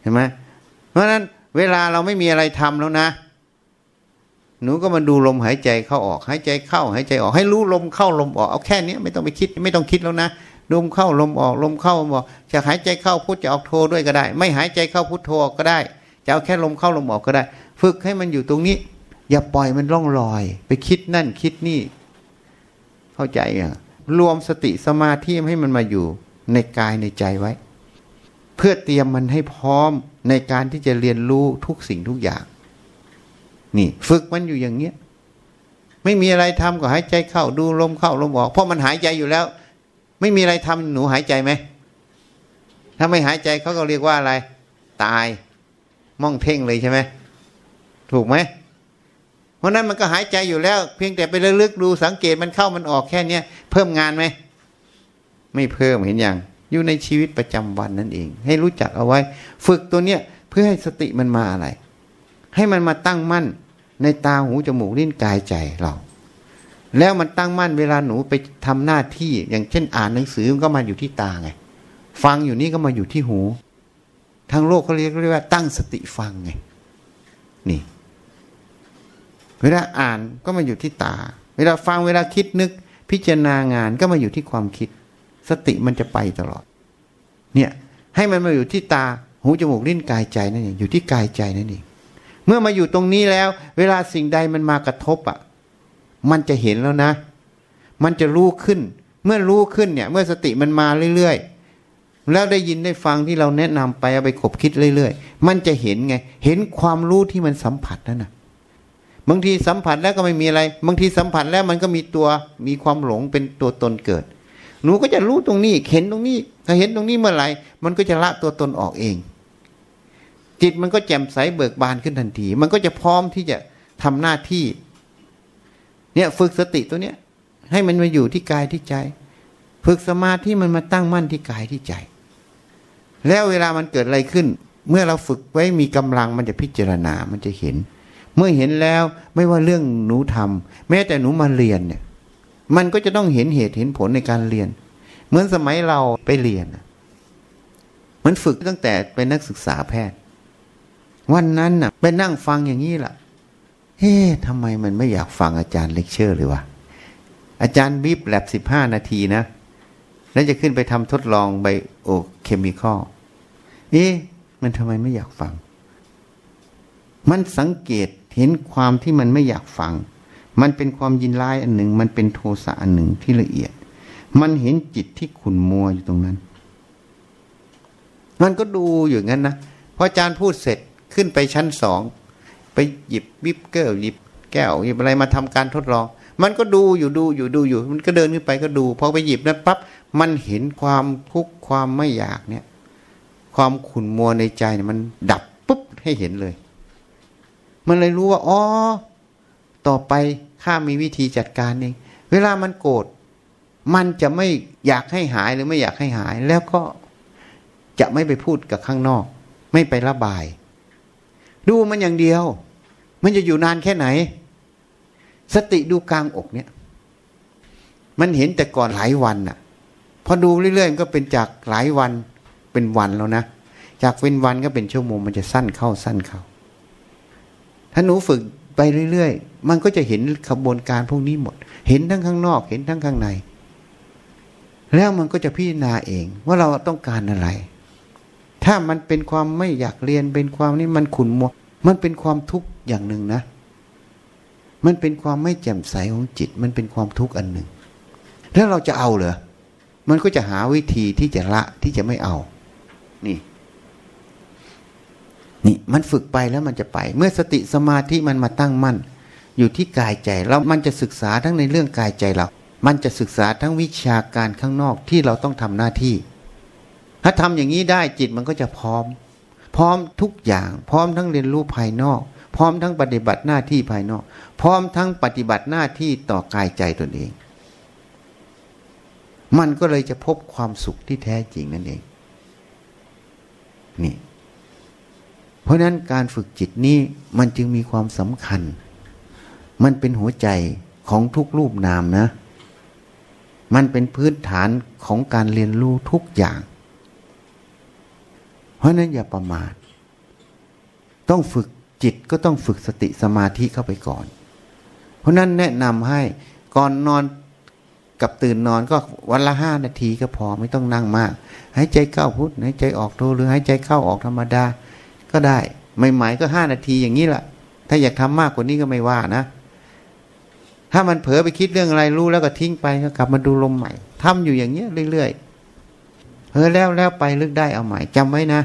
เห็นไหมเพราะฉะนั้นเวลาเราไม่มีอะไรทำแล้วนะ หนูก็มาดูลมหายใจเข้าออก หายใจเข้าหายใจออก ให้รู้ลมเข้าลมออก เอาแค่นี้ไม่ต้องไปคิดไม่ต้องคิดแล้วนะ ลมเข้าลมออกลมเข้าลมออกจะหายใจเข้าพุทจะออกโทด้วยก็ได้ ไม่หายใจเข้าพุทโทก็ได้ จะเอาแค่ลมเข้าลมออกก็ได้ ฝึกให้มันอยู่ตรงนี้ อย่าปล่อยมันล่องลอย ไปคิดนั่นคิดนี่ เข้าใจอะรวมสติสมาธิให้มันมาอยู่ในกายในใจไว้ เพื่อเตรียมมันให้พร้อมในการที่จะเรียนรู้ทุกสิ่งทุกอย่าง นี่ ฝึกมันอยู่อย่างเงี้ยไม่มีอะไรทำก็หายใจเข้าดูลมเข้าลมออก เพราะมันหายใจอยู่แล้ว ไม่มีอะไรทำหนูหายใจไหม ถ้าไม่หายใจเขาก็เรียกว่าอะไร ตาย มองเพ่งเลยใช่ไหม ถูกไหม เพราะนั้นมันก็หายใจอยู่แล้ว เพียงแต่ไปลึกดูสังเกตมันเข้ามันออกแค่เนี้ยเพิ่มงานไหม ไม่เพิ่มเห็นอย่าง อยู่ในชีวิตประจำวันนั่นเอง ให้รู้จักเอาไว้ ฝึกตัวเนี้ยเพื่อให้สติมันมาอะไร ให้มันมาตั้งมั่นในตาหูจมูกลิ้นกายใจเรา แล้วมันตั้งมั่นเวลาหนูไปทำหน้าที่อย่างเช่นอ่านหนังสือมันก็มาอยู่ที่ตาไง ฟังอยู่นี่ก็มาอยู่ที่หู ทางโลกเขาเรียกเรียกว่าตั้งสติฟังไง นี่ เวลาอ่านก็มาอยู่ที่ตา เวลาฟังเวลาคิดนึก พิจารณางานก็มาอยู่ที่ความคิด สติมันจะไปตลอด เนี่ย ให้มันมาอยู่ที่ตา หูจมูกลิ้นกายใจนั่นเองอยู่ที่กายใจนั่นเองเมื่อมาอยู่ตรงนี้แล้ว เวลาสิ่งใดมันมากระทบอะ มันจะเห็นแล้วนะ มันจะรู้ขึ้น เมื่อรู้ขึ้นเนี่ย เมื่อสติมันมาเรื่อยๆ แล้วได้ยินได้ฟังที่เราแนะนำไปเอาไปขบคิดเรื่อยๆ มันจะเห็นไง เห็นความรู้ที่มันสัมผัสนั่นนะบางทีสัมผัสแล้วก็ไม่มีอะไร บางทีสัมผัสแล้วมันก็มีตัวมีความหลงเป็นตัวตนเกิด หนูก็จะรู้ตรงนี้เห็นตรงนี้ ถ้าเห็นตรงนี้เมื่อไหร่ มันก็จะละตัวตนออกเอง จิตมันก็แจ่มใสเบิกบานขึ้นทันที มันก็จะพร้อมที่จะทำหน้าที่ เนี่ยฝึกสติตัวเนี้ย ให้มันมาอยู่ที่กายที่ใจ ฝึกสมาธิมันมาตั้งมั่นที่กายที่ใจ แล้วเวลามันเกิดอะไรขึ้น เมื่อเราฝึกไว้มีกำลังมันจะพิจารณา มันจะเห็น เมื่อเห็นแล้วไม่ว่าเรื่องหนูทำแม้แต่หนูมาเรียนเนี่ย มันก็จะต้องเห็นเหตุเห็นผลในการเรียน เหมือนสมัยเราไปเรียนมันฝึกตั้งแต่เป็นนักศึกษาแพทย์ วันนั้นน่ะไปนั่งฟังอย่างนี้ล่ะ เฮ้ทำไมมันไม่อยากฟังอาจารย์เลคเชอร์เลยวะ อาจารย์ brief lab สิบห้านาทีนะ แล้วจะขึ้นไปทำทดลอง biochemical เอ๊ะมันทำไมไม่อยากฟัง มันสังเกตเห็นความที่มันไม่อยากฟัง มันเป็นความยินร้ายอันหนึ่ง มันเป็นโทสะอันหนึ่งที่ละเอียด มันเห็นจิตที่ขุนมัวอยู่ตรงนั้น มันก็ดูอยู่งั้นนะ พออาจารย์พูดเสร็จขึ้นไปชั้นสอง ไปหยิบวิบเกอร์หยิบแก้วหยิบอะไรมาทำการทดลอง มันก็ดูอยู่ดูอยู่ดูอยู่ มันก็เดินขึ้นไปก็ดูพอไปหยิบนั้นปั๊บมันเห็นความทุกข์ความไม่อยากเนี่ย ความขุ่นมัวในใจเนี่ยมันดับปุ๊บให้เห็นเลย มันเลยรู้ว่าอ๋อต่อไปข้ามีวิธีจัดการเองเวลามันโกรธมันจะไม่อยากให้หายหรือไม่อยากให้หาย แล้วก็จะไม่ไปพูดกับข้างนอก ไม่ไประบาย ดูมันอย่างเดียว มันจะอยู่นานแค่ไหน สติดูกลางอกเนี่ย มันเห็นแต่ก่อนหลายวันน่ะ พอดูเรื่อยๆก็เป็นจากหลายวันเป็นวันแล้วนะ จากเป็นวันก็เป็นชั่วโมงมันจะสั้นเข้าสั้นเข้า ถ้าหนูฝึกไปเรื่อยๆ มันก็จะเห็นขบวนการพวกนี้หมด เห็นทั้งข้างนอก เห็นทั้งข้างใน แล้วมันก็จะพิจารณาเองว่าเราต้องการอะไร ถ้ามันเป็นความไม่อยากเรียนเป็นความนี่มันขุนมัว มันเป็นความทุกข์อย่างหนึ่งนะ มันเป็นความไม่แจ่มใสของจิต มันเป็นความทุกข์อันหนึ่ง แล้วเราจะเอาเหรอ มันก็จะหาวิธีที่จะละที่จะไม่เอา นี่ นี่มันฝึกไปแล้วมันจะไป เมื่อสติสมาธิมันมาตั้งมั่นอยู่ที่กายใจแล้วมันจะศึกษาทั้งในเรื่องกายใจเรา มันจะศึกษาทั้งวิชาการข้างนอกที่เราต้องทำหน้าที่ ถ้าทำอย่างนี้ได้จิตมันก็จะพร้อม พร้อมทุกอย่าง พร้อมทั้งเรียนรู้ภายนอก พร้อมทั้งปฏิบัติหน้าที่ภายนอก พร้อมทั้งปฏิบัติหน้าที่ต่อกายใจตนเอง มันก็เลยจะพบความสุขที่แท้จริงนั่นเองนี่เพราะนั้นการฝึกจิตนี้มันจึงมีความสำคัญ มันเป็นหัวใจของทุกรูปนามนะ มันเป็นพื้นฐานของการเรียนรู้ทุกอย่าง เพราะนั้นอย่าประมาทต้องฝึกจิตก็ต้องฝึกสติสมาธิเข้าไปก่อน เพราะนั้นแนะนำให้ก่อนนอนกับตื่นนอนก็วันละห้านาทีก็พอไม่ต้องนั่งมากหายใจเข้าพุทหายใจออกโทหรือหายใจเข้าออกธรรมดา ก็ได้ใหม่ๆก็ห้านาทีอย่างนี้แหละถ้าอยากทำมากกว่านี้ก็ไม่ว่านะ ถ้ามันเผลอไปคิดเรื่องอะไรรู้แล้วก็ทิ้งไปก็กลับมาดูลมใหม่ทำอยู่อย่างเงี้ยเรื่อยๆ เออแล้วแล้วไปลึกได้เอาใหม่จำไว้นะ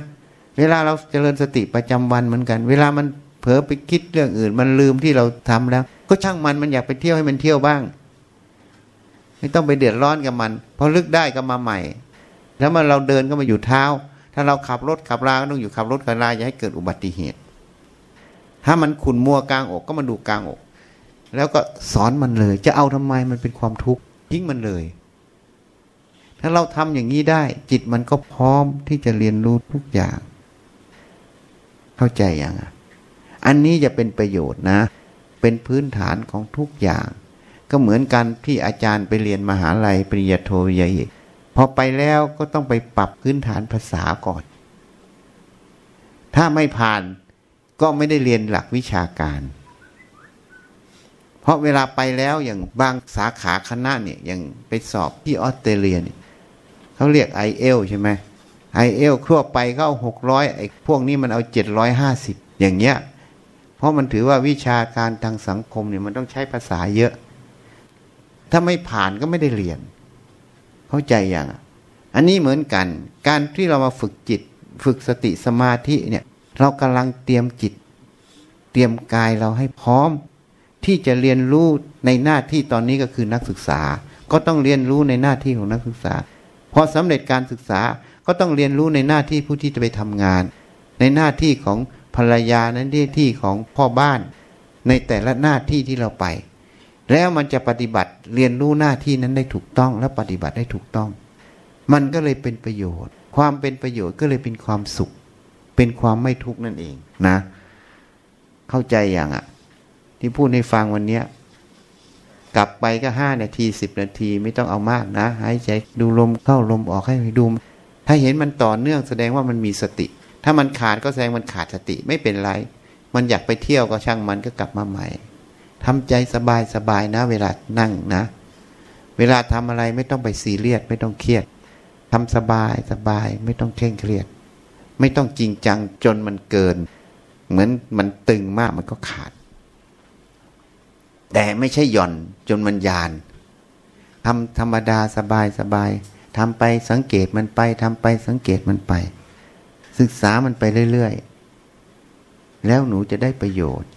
เวลาเราเจริญสติประจำวันเหมือนกัน เวลามันเผลอไปคิดเรื่องอื่น มันลืมที่เราทำแล้ว ก็ช่างมันมันอยากไปเที่ยวให้มันเที่ยวบ้าง ไม่ต้องไปเดือดร้อนกับมันพอลึกได้ก็มาใหม่ แล้วมันเราเดินก็มาอยู่เท้า ถ้าเราขับรถขับราก็ต้องอยู่ขับรถขับราอย่าให้เกิดอุบัติเหตุ ถ้ามันขุนมัวกลางอกก็มาดูกลางอก แล้วก็สอนมันเลย จะเอาทำไมมันเป็นความทุกข์ทิ้งมันเลย ถ้าเราทำอย่างนี้ได้ จิตมันก็พร้อมที่จะเรียนรู้ทุกอย่าง เข้าใจยังอะอันนี้จะเป็นประโยชน์นะ เป็นพื้นฐานของทุกอย่าง ก็เหมือนกันที่อาจารย์ไปเรียนมหาลัยปริญญาโทปริญญาเอกพอไปแล้วก็ต้องไปปรับพื้นฐานภาษาก่อน ถ้าไม่ผ่านก็ไม่ได้เรียนหลักวิชาการ เพราะเวลาไปแล้วอย่างบางสาขาคณะเนี่ยอย่างไปสอบที่ออสเตรเลียเนี่ย เขาเรียกไอเอลใช่ไหมไอเอลทั่วไปก็เอาหกร้อยไอพวกนี้มันเอาเจ็ดร้อยห้าสิบอย่างเงี้ย เพราะมันถือว่าวิชาการทางสังคมเนี่ยมันต้องใช้ภาษาเยอะ ถ้าไม่ผ่านก็ไม่ได้เรียน เข้าใจอย่างอันนี้เหมือนกัน การที่เรามาฝึกจิต ฝึกสติสมาธิเนี่ย เรากำลังเตรียมจิต เตรียมกายเราให้พร้อม ที่จะเรียนรู้ในหน้าที่ตอนนี้ก็คือนักศึกษา ก็ต้องเรียนรู้ในหน้าที่ของนักศึกษา พอสำเร็จการศึกษาก็ต้องเรียนรู้ในหน้าที่ผู้ที่จะไปทำงาน ในหน้าที่ของภรรยาในหน้าที่ของพ่อบ้าน ในแต่ละหน้าที่ที่เราไป แล้วมันจะปฏิบัติเรียนรู้หน้าที่นั้นได้ถูกต้องและปฏิบัติได้ถูกต้อง มันก็เลยเป็นประโยชน์ ความเป็นประโยชน์ก็เลยเป็นความสุข เป็นความไม่ทุกข์นั่นเองนะ เข้าใจอย่างอะที่พูดในฟังวันเนี้ย กลับไปก็ห้านาทีสิบนาทีไม่ต้องเอามากนะ หายใจดูลมเข้าลมออกให้ดู ถ้าเห็นมันต่อเนื่องแสดงว่ามันมีสติ ถ้ามันขาดก็แสดงมันขาดสติไม่เป็นไร มันอยากไปเที่ยวก็ช่างมันก็กลับมาใหม่ทำใจสบายสบายนะ เวลานั่งนะ เวลาทำอะไรไม่ต้องไปซีเรียสไม่ต้องเครียดทำสบายสบายไม่ต้องเคร่งเครียด ไม่ต้องจริงจังจนมันเกิน เหมือนมันตึงมากมันก็ขาด แต่ไม่ใช่หย่อนจนมันยานทำธรรมดาสบายสบายทำไปสังเกตมันไปทำไปสังเกตมันไป ศึกษามันไปเรื่อยๆ แล้วหนูจะได้ประโยชน์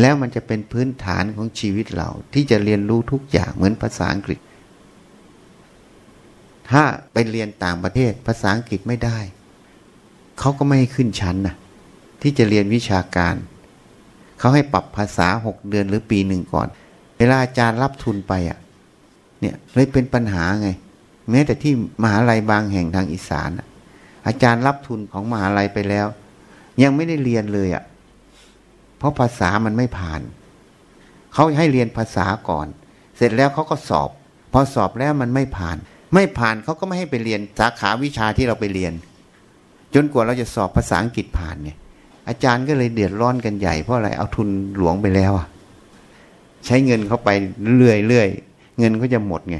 แล้วมันจะเป็นพื้นฐานของชีวิตเรา ที่จะเรียนรู้ทุกอย่างเหมือนภาษาอังกฤษ ถ้าไปเรียนต่างประเทศภาษาอังกฤษไม่ได้ เขาก็ไม่ให้ขึ้นชั้นนะที่จะเรียนวิชาการ เขาให้ปรับภาษาหกเดือนหรือปีหนึ่งก่อน เวลาอาจารย์รับทุนไปอะ เนี่ยเลยเป็นปัญหาไง แม้แต่ที่มหาลัยบางแห่งทางอีสานอาจารย์รับทุนของมหาลัยไปแล้ว ยังไม่ได้เรียนเลยอะ เพราะภาษามันไม่ผ่าน เขาให้เรียนภาษาก่อน เสร็จแล้วเขาก็สอบ พอสอบแล้วมันไม่ผ่าน ไม่ผ่านเขาก็ไม่ให้ไปเรียนสาขาวิชาที่เราไปเรียน จนกว่าเราจะสอบภาษาอังกฤษผ่านเนี่ย อาจารย์ก็เลยเดือดร้อนกันใหญ่เพราะอะไรเอาทุนหลวงไปแล้วอะใช้เงินเข้าไปเรื่อยๆเงินก็จะหมดไง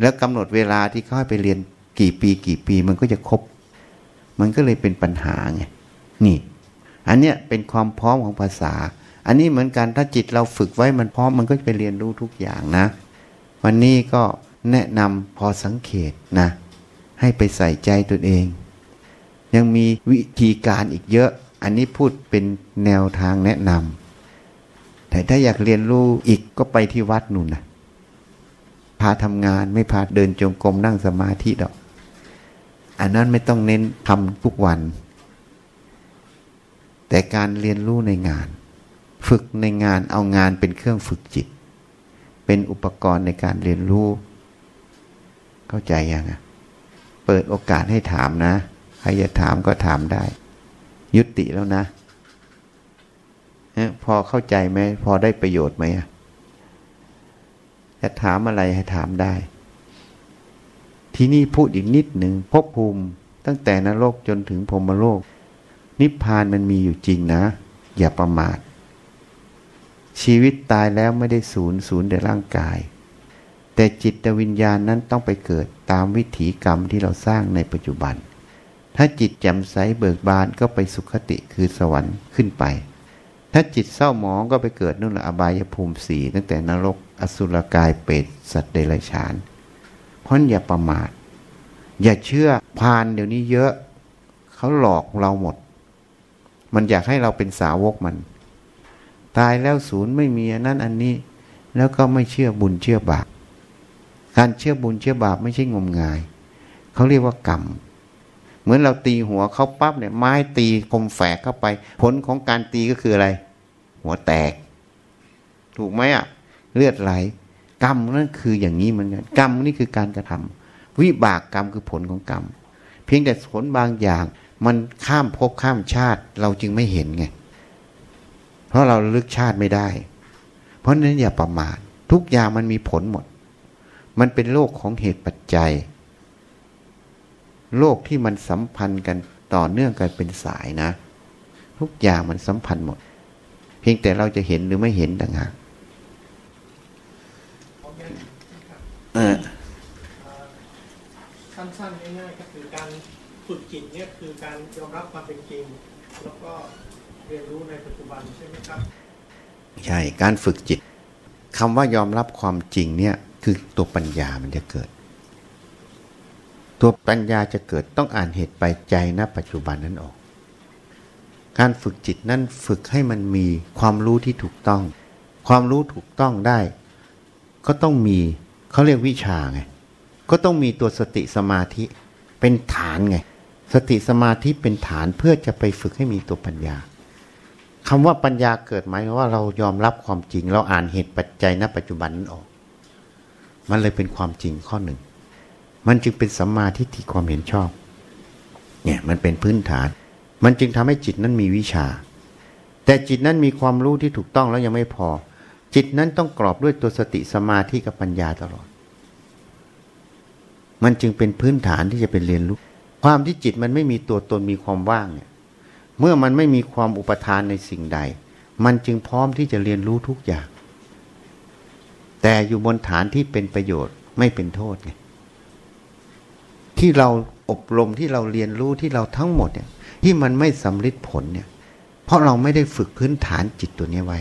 แล้วกำหนดเวลาที่เขาให้ไปเรียนกี่ปีกี่ปีมันก็จะครบ มันก็เลยเป็นปัญหาไงนี่ อันเนี้ยเป็นความพร้อมของภาษา อันนี้เหมือนกันถ้าจิตเราฝึกไว้มันพร้อมมันก็จะไปเรียนรู้ทุกอย่างนะ วันนี้ก็แนะนำพอสังเกตนะ ให้ไปใส่ใจตัวเอง ยังมีวิธีการอีกเยอะ อันนี้พูดเป็นแนวทางแนะนำแต่ถ้าอยากเรียนรู้อีกก็ไปที่วัดนู่นนะพาทำงานไม่พาเดินจงกรมนั่งสมาธิดอก อันนั้นไม่ต้องเน้นทำทุกวัน แต่การเรียนรู้ในงาน ฝึกในงานเอางานเป็นเครื่องฝึกจิต เป็นอุปกรณ์ในการเรียนรู้ เข้าใจยังอะเปิดโอกาสให้ถามนะ ครจะถามก็ถามได้ ยุติแล้วนะพอเข้าใจไหมพอได้ประโยชน์ไหมจะถามอะไรให้ถามได้ ที่นี่พูดอีกนิดหนึ่งภพภูมิตั้งแต่นรกจนถึงพรมโลก นิพพานมันมีอยู่จริงนะ อย่าประมาท ชีวิตตายแล้วไม่ได้สูญสูญแต่ร่างกาย แต่จิตวิญญาณนั้นต้องไปเกิดตามวิถีกรรมที่เราสร้างในปัจจุบัน ถ้าจิตแจ่มใสเบิกบานก็ไปสุขติคือสวรรค์ขึ้นไป ถ้าจิตเศร้าหมองก็ไปเกิดนู่นละอบายภูมิสีตั้งแต่นรกอสุรกายเปรตสัตว์เดรัจฉานเพราะอย่าประมาท อย่าเชื่อพานเดี๋ยวนี้เยอะ เขาหลอกเราหมด มันอยากให้เราเป็นสาวกมัน ตายแล้วศูนย์ไม่มีอันนั้นอันนี้ แล้วก็ไม่เชื่อบุญเชื่อบาปการเชื่อบุญเชื่อบาปไม่ใช่งมงาย เขาเรียกว่ากรรม เหมือนเราตีหัวเขาปั๊บเนี่ยไม้ตีคมแฝกเข้าไป ผลของการตีก็คืออะไร หัวแตก ถูกไหมอะ เลือดไหล กรรมนั่นคืออย่างนี้เหมือนกันกรรมนี่คือการกระทำวิบากกรรมคือผลของกรรม เพียงแต่ผลบางอย่าง มันข้ามภพข้ามชาติ เราจึงไม่เห็นไงเพราะเราลึกชาติไม่ได้ เพราะนั้นอย่าประมาททุกอย่างมันมีผลหมด มันเป็นโลกของเหตุปัจจัย โลกที่มันสัมพันธ์กันต่อเนื่องกันเป็นสายนะ ทุกอย่างมันสัมพันธ์หมด เพียงแต่เราจะเห็นหรือไม่เห็นต่างหาก
สั้นๆง่ายๆก็คือการฝึกจิตเนี่ยคือการยอมรับความเป็นจริง แล้วก็เรียนรู้ในปัจจุบันใช่ไหมครับ
ใช่การฝึกจิตคำว่ายอมรับความจริงเนี่ยคือตัวปัญญามันจะเกิด ตัวปัญญาจะเกิดต้องอ่านเหตุไปใจณปัจจุบันนั้นออก การฝึกจิตนั้นฝึกให้มันมีความรู้ที่ถูกต้อง ความรู้ถูกต้องได้ ก็ต้องมีเขาเรียกวิชาไงก็ต้องมีตัวสติสมาธิเป็นฐานไง สติสมาธิเป็นฐานเพื่อจะไปฝึกให้มีตัวปัญญาคำว่าปัญญาเกิดหมายว่าเรายอมรับความจริง เราอ่านเหตุปัจจัยณปัจจุบันนั้นออก มันเลยเป็นความจริงข้อหนึ่ง มันจึงเป็นสัมมาทิฏฐิความเห็นชอบ เนี่ยมันเป็นพื้นฐาน มันจึงทำให้จิตนั้นมีวิชา แต่จิตนั้นมีความรู้ที่ถูกต้องแล้วยังไม่พอ จิตนั้นต้องกรอบด้วยตัวสติสมาธิกับปัญญาตลอด มันจึงเป็นพื้นฐานที่จะเป็นเรียนรู้ ความที่จิตมันไม่มีตัวตนมีความว่างเนี่ย เมื่อมันไม่มีความอุปทานในสิ่งใด มันจึงพร้อมที่จะเรียนรู้ทุกอย่าง แต่อยู่บนฐานที่เป็นประโยชน์ไม่เป็นโทษไง ที่เราอบรมที่เราเรียนรู้ที่เราทั้งหมดเนี่ย ที่มันไม่สำลิดผลเนี่ย เพราะเราไม่ได้ฝึกพื้นฐานจิตตัวนี้ไว้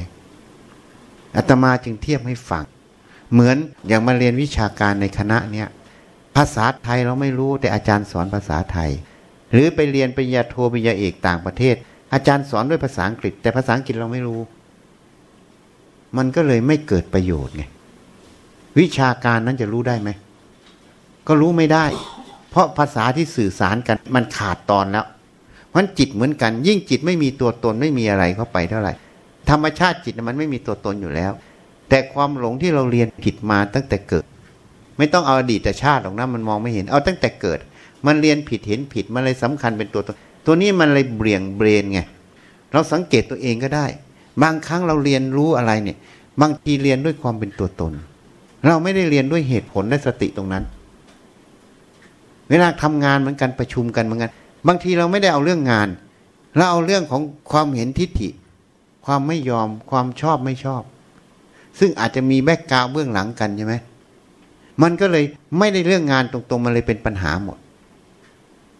อาตมาจึงเทียบให้ฟัง เหมือนอย่างมาเรียนวิชาการในคณะเนี่ยภาษาไทยเราไม่รู้แต่อาจารย์สอนภาษาไทย หรือไปเรียนปริญญาโทปริญญาเอกต่างประเทศ อาจารย์สอนด้วยภาษาอังกฤษ แต่ภาษาอังกฤษเราไม่รู้ มันก็เลยไม่เกิดประโยชน์ไงวิชาการนั้นจะรู้ได้ไหมก็รู้ไม่ได้ เพราะภาษาที่สื่อสารกันมันขาดตอนแล้วมันจิตเหมือนกัน ยิ่งจิตไม่มีตัวตนไม่มีอะไรเข้าไปเท่าไหร่ ธรรมชาติจิตมันไม่มีตัวตนอยู่แล้ว แต่ความหลงที่เราเรียนผิดมาตั้งแต่เกิด ไม่ต้องเอาอดีตชาติหรอกนะมันมองไม่เห็นเอาตั้งแต่เกิด มันเรียนผิดเห็นผิดมันเลยสำคัญเป็นตัวตนตัวนี้มันเลยเบี่ยงเบรนไงเราสังเกตตัวเองก็ได้ บางครั้งเราเรียนรู้อะไรเนี่ย บางทีเรียนด้วยความเป็นตัวตน เราไม่ได้เรียนด้วยเหตุผลและสติตรงนั้น เวลาทำงานเหมือนกันประชุมกันเหมือนกัน บางทีเราไม่ได้เอาเรื่องงานเราเอาเรื่องของความเห็นทิฏฐิ ความไม่ยอมความชอบไม่ชอบ ซึ่งอาจจะมีแบกกราวเบื้องหลังกันใช่ไหมมันก็เลยไม่ได้เรื่องงานตรงๆ มันเลยเป็นปัญหาหมด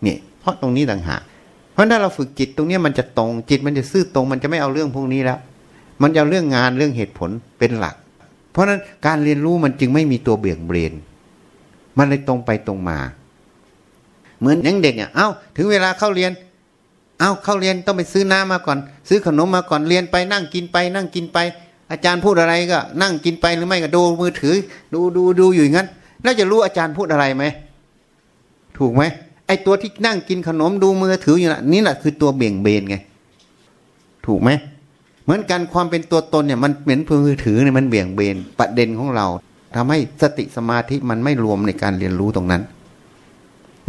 นี่เพราะตรงนี้ต่างหากเพราะถ้าเราฝึกจิตตรงนี้มันจะตรง จิตมันจะซื่อตรง มันจะไม่เอาเรื่องพวกนี้แล้ว มันจะเอาเรื่องงานเรื่องเหตุผลเป็นหลัก เพราะฉะนั้นการเรียนรู้มันจึงไม่มีตัวเบี่ยงเบนมันเลยตรงไปตรงมา เหมือนยังเด็กเนี่ยเอ้าถึงเวลาเข้าเรียน เอ้าเข้าเรียนต้องไปซื้อน้ำมาก่อน ซื้อขนมมาก่อนเรียนไปนั่งกินไป นั่งกินไป อาจารย์พูดอะไรก็ นั่งกินไปหรือไม่ก็ดูมือถือ ดูดูดูอยู่อย่างนั้น แล้วจะรู้อาจารย์พูดอะไรไหมถูกไหมไอตัวที่นั่งกินขนมดูมือถืออยู่นะนี่แหละคือตัวเบี่ยงเบนไง ถูกไหมเหมือนกันความเป็นตัวตนเนี่ยมันเหมือนมือถือเนี่ยมันเบี่ยงเบนประเด็นของเราทำให้สติสมาธิมันไม่รวมในการเรียนรู้ตรงนั้น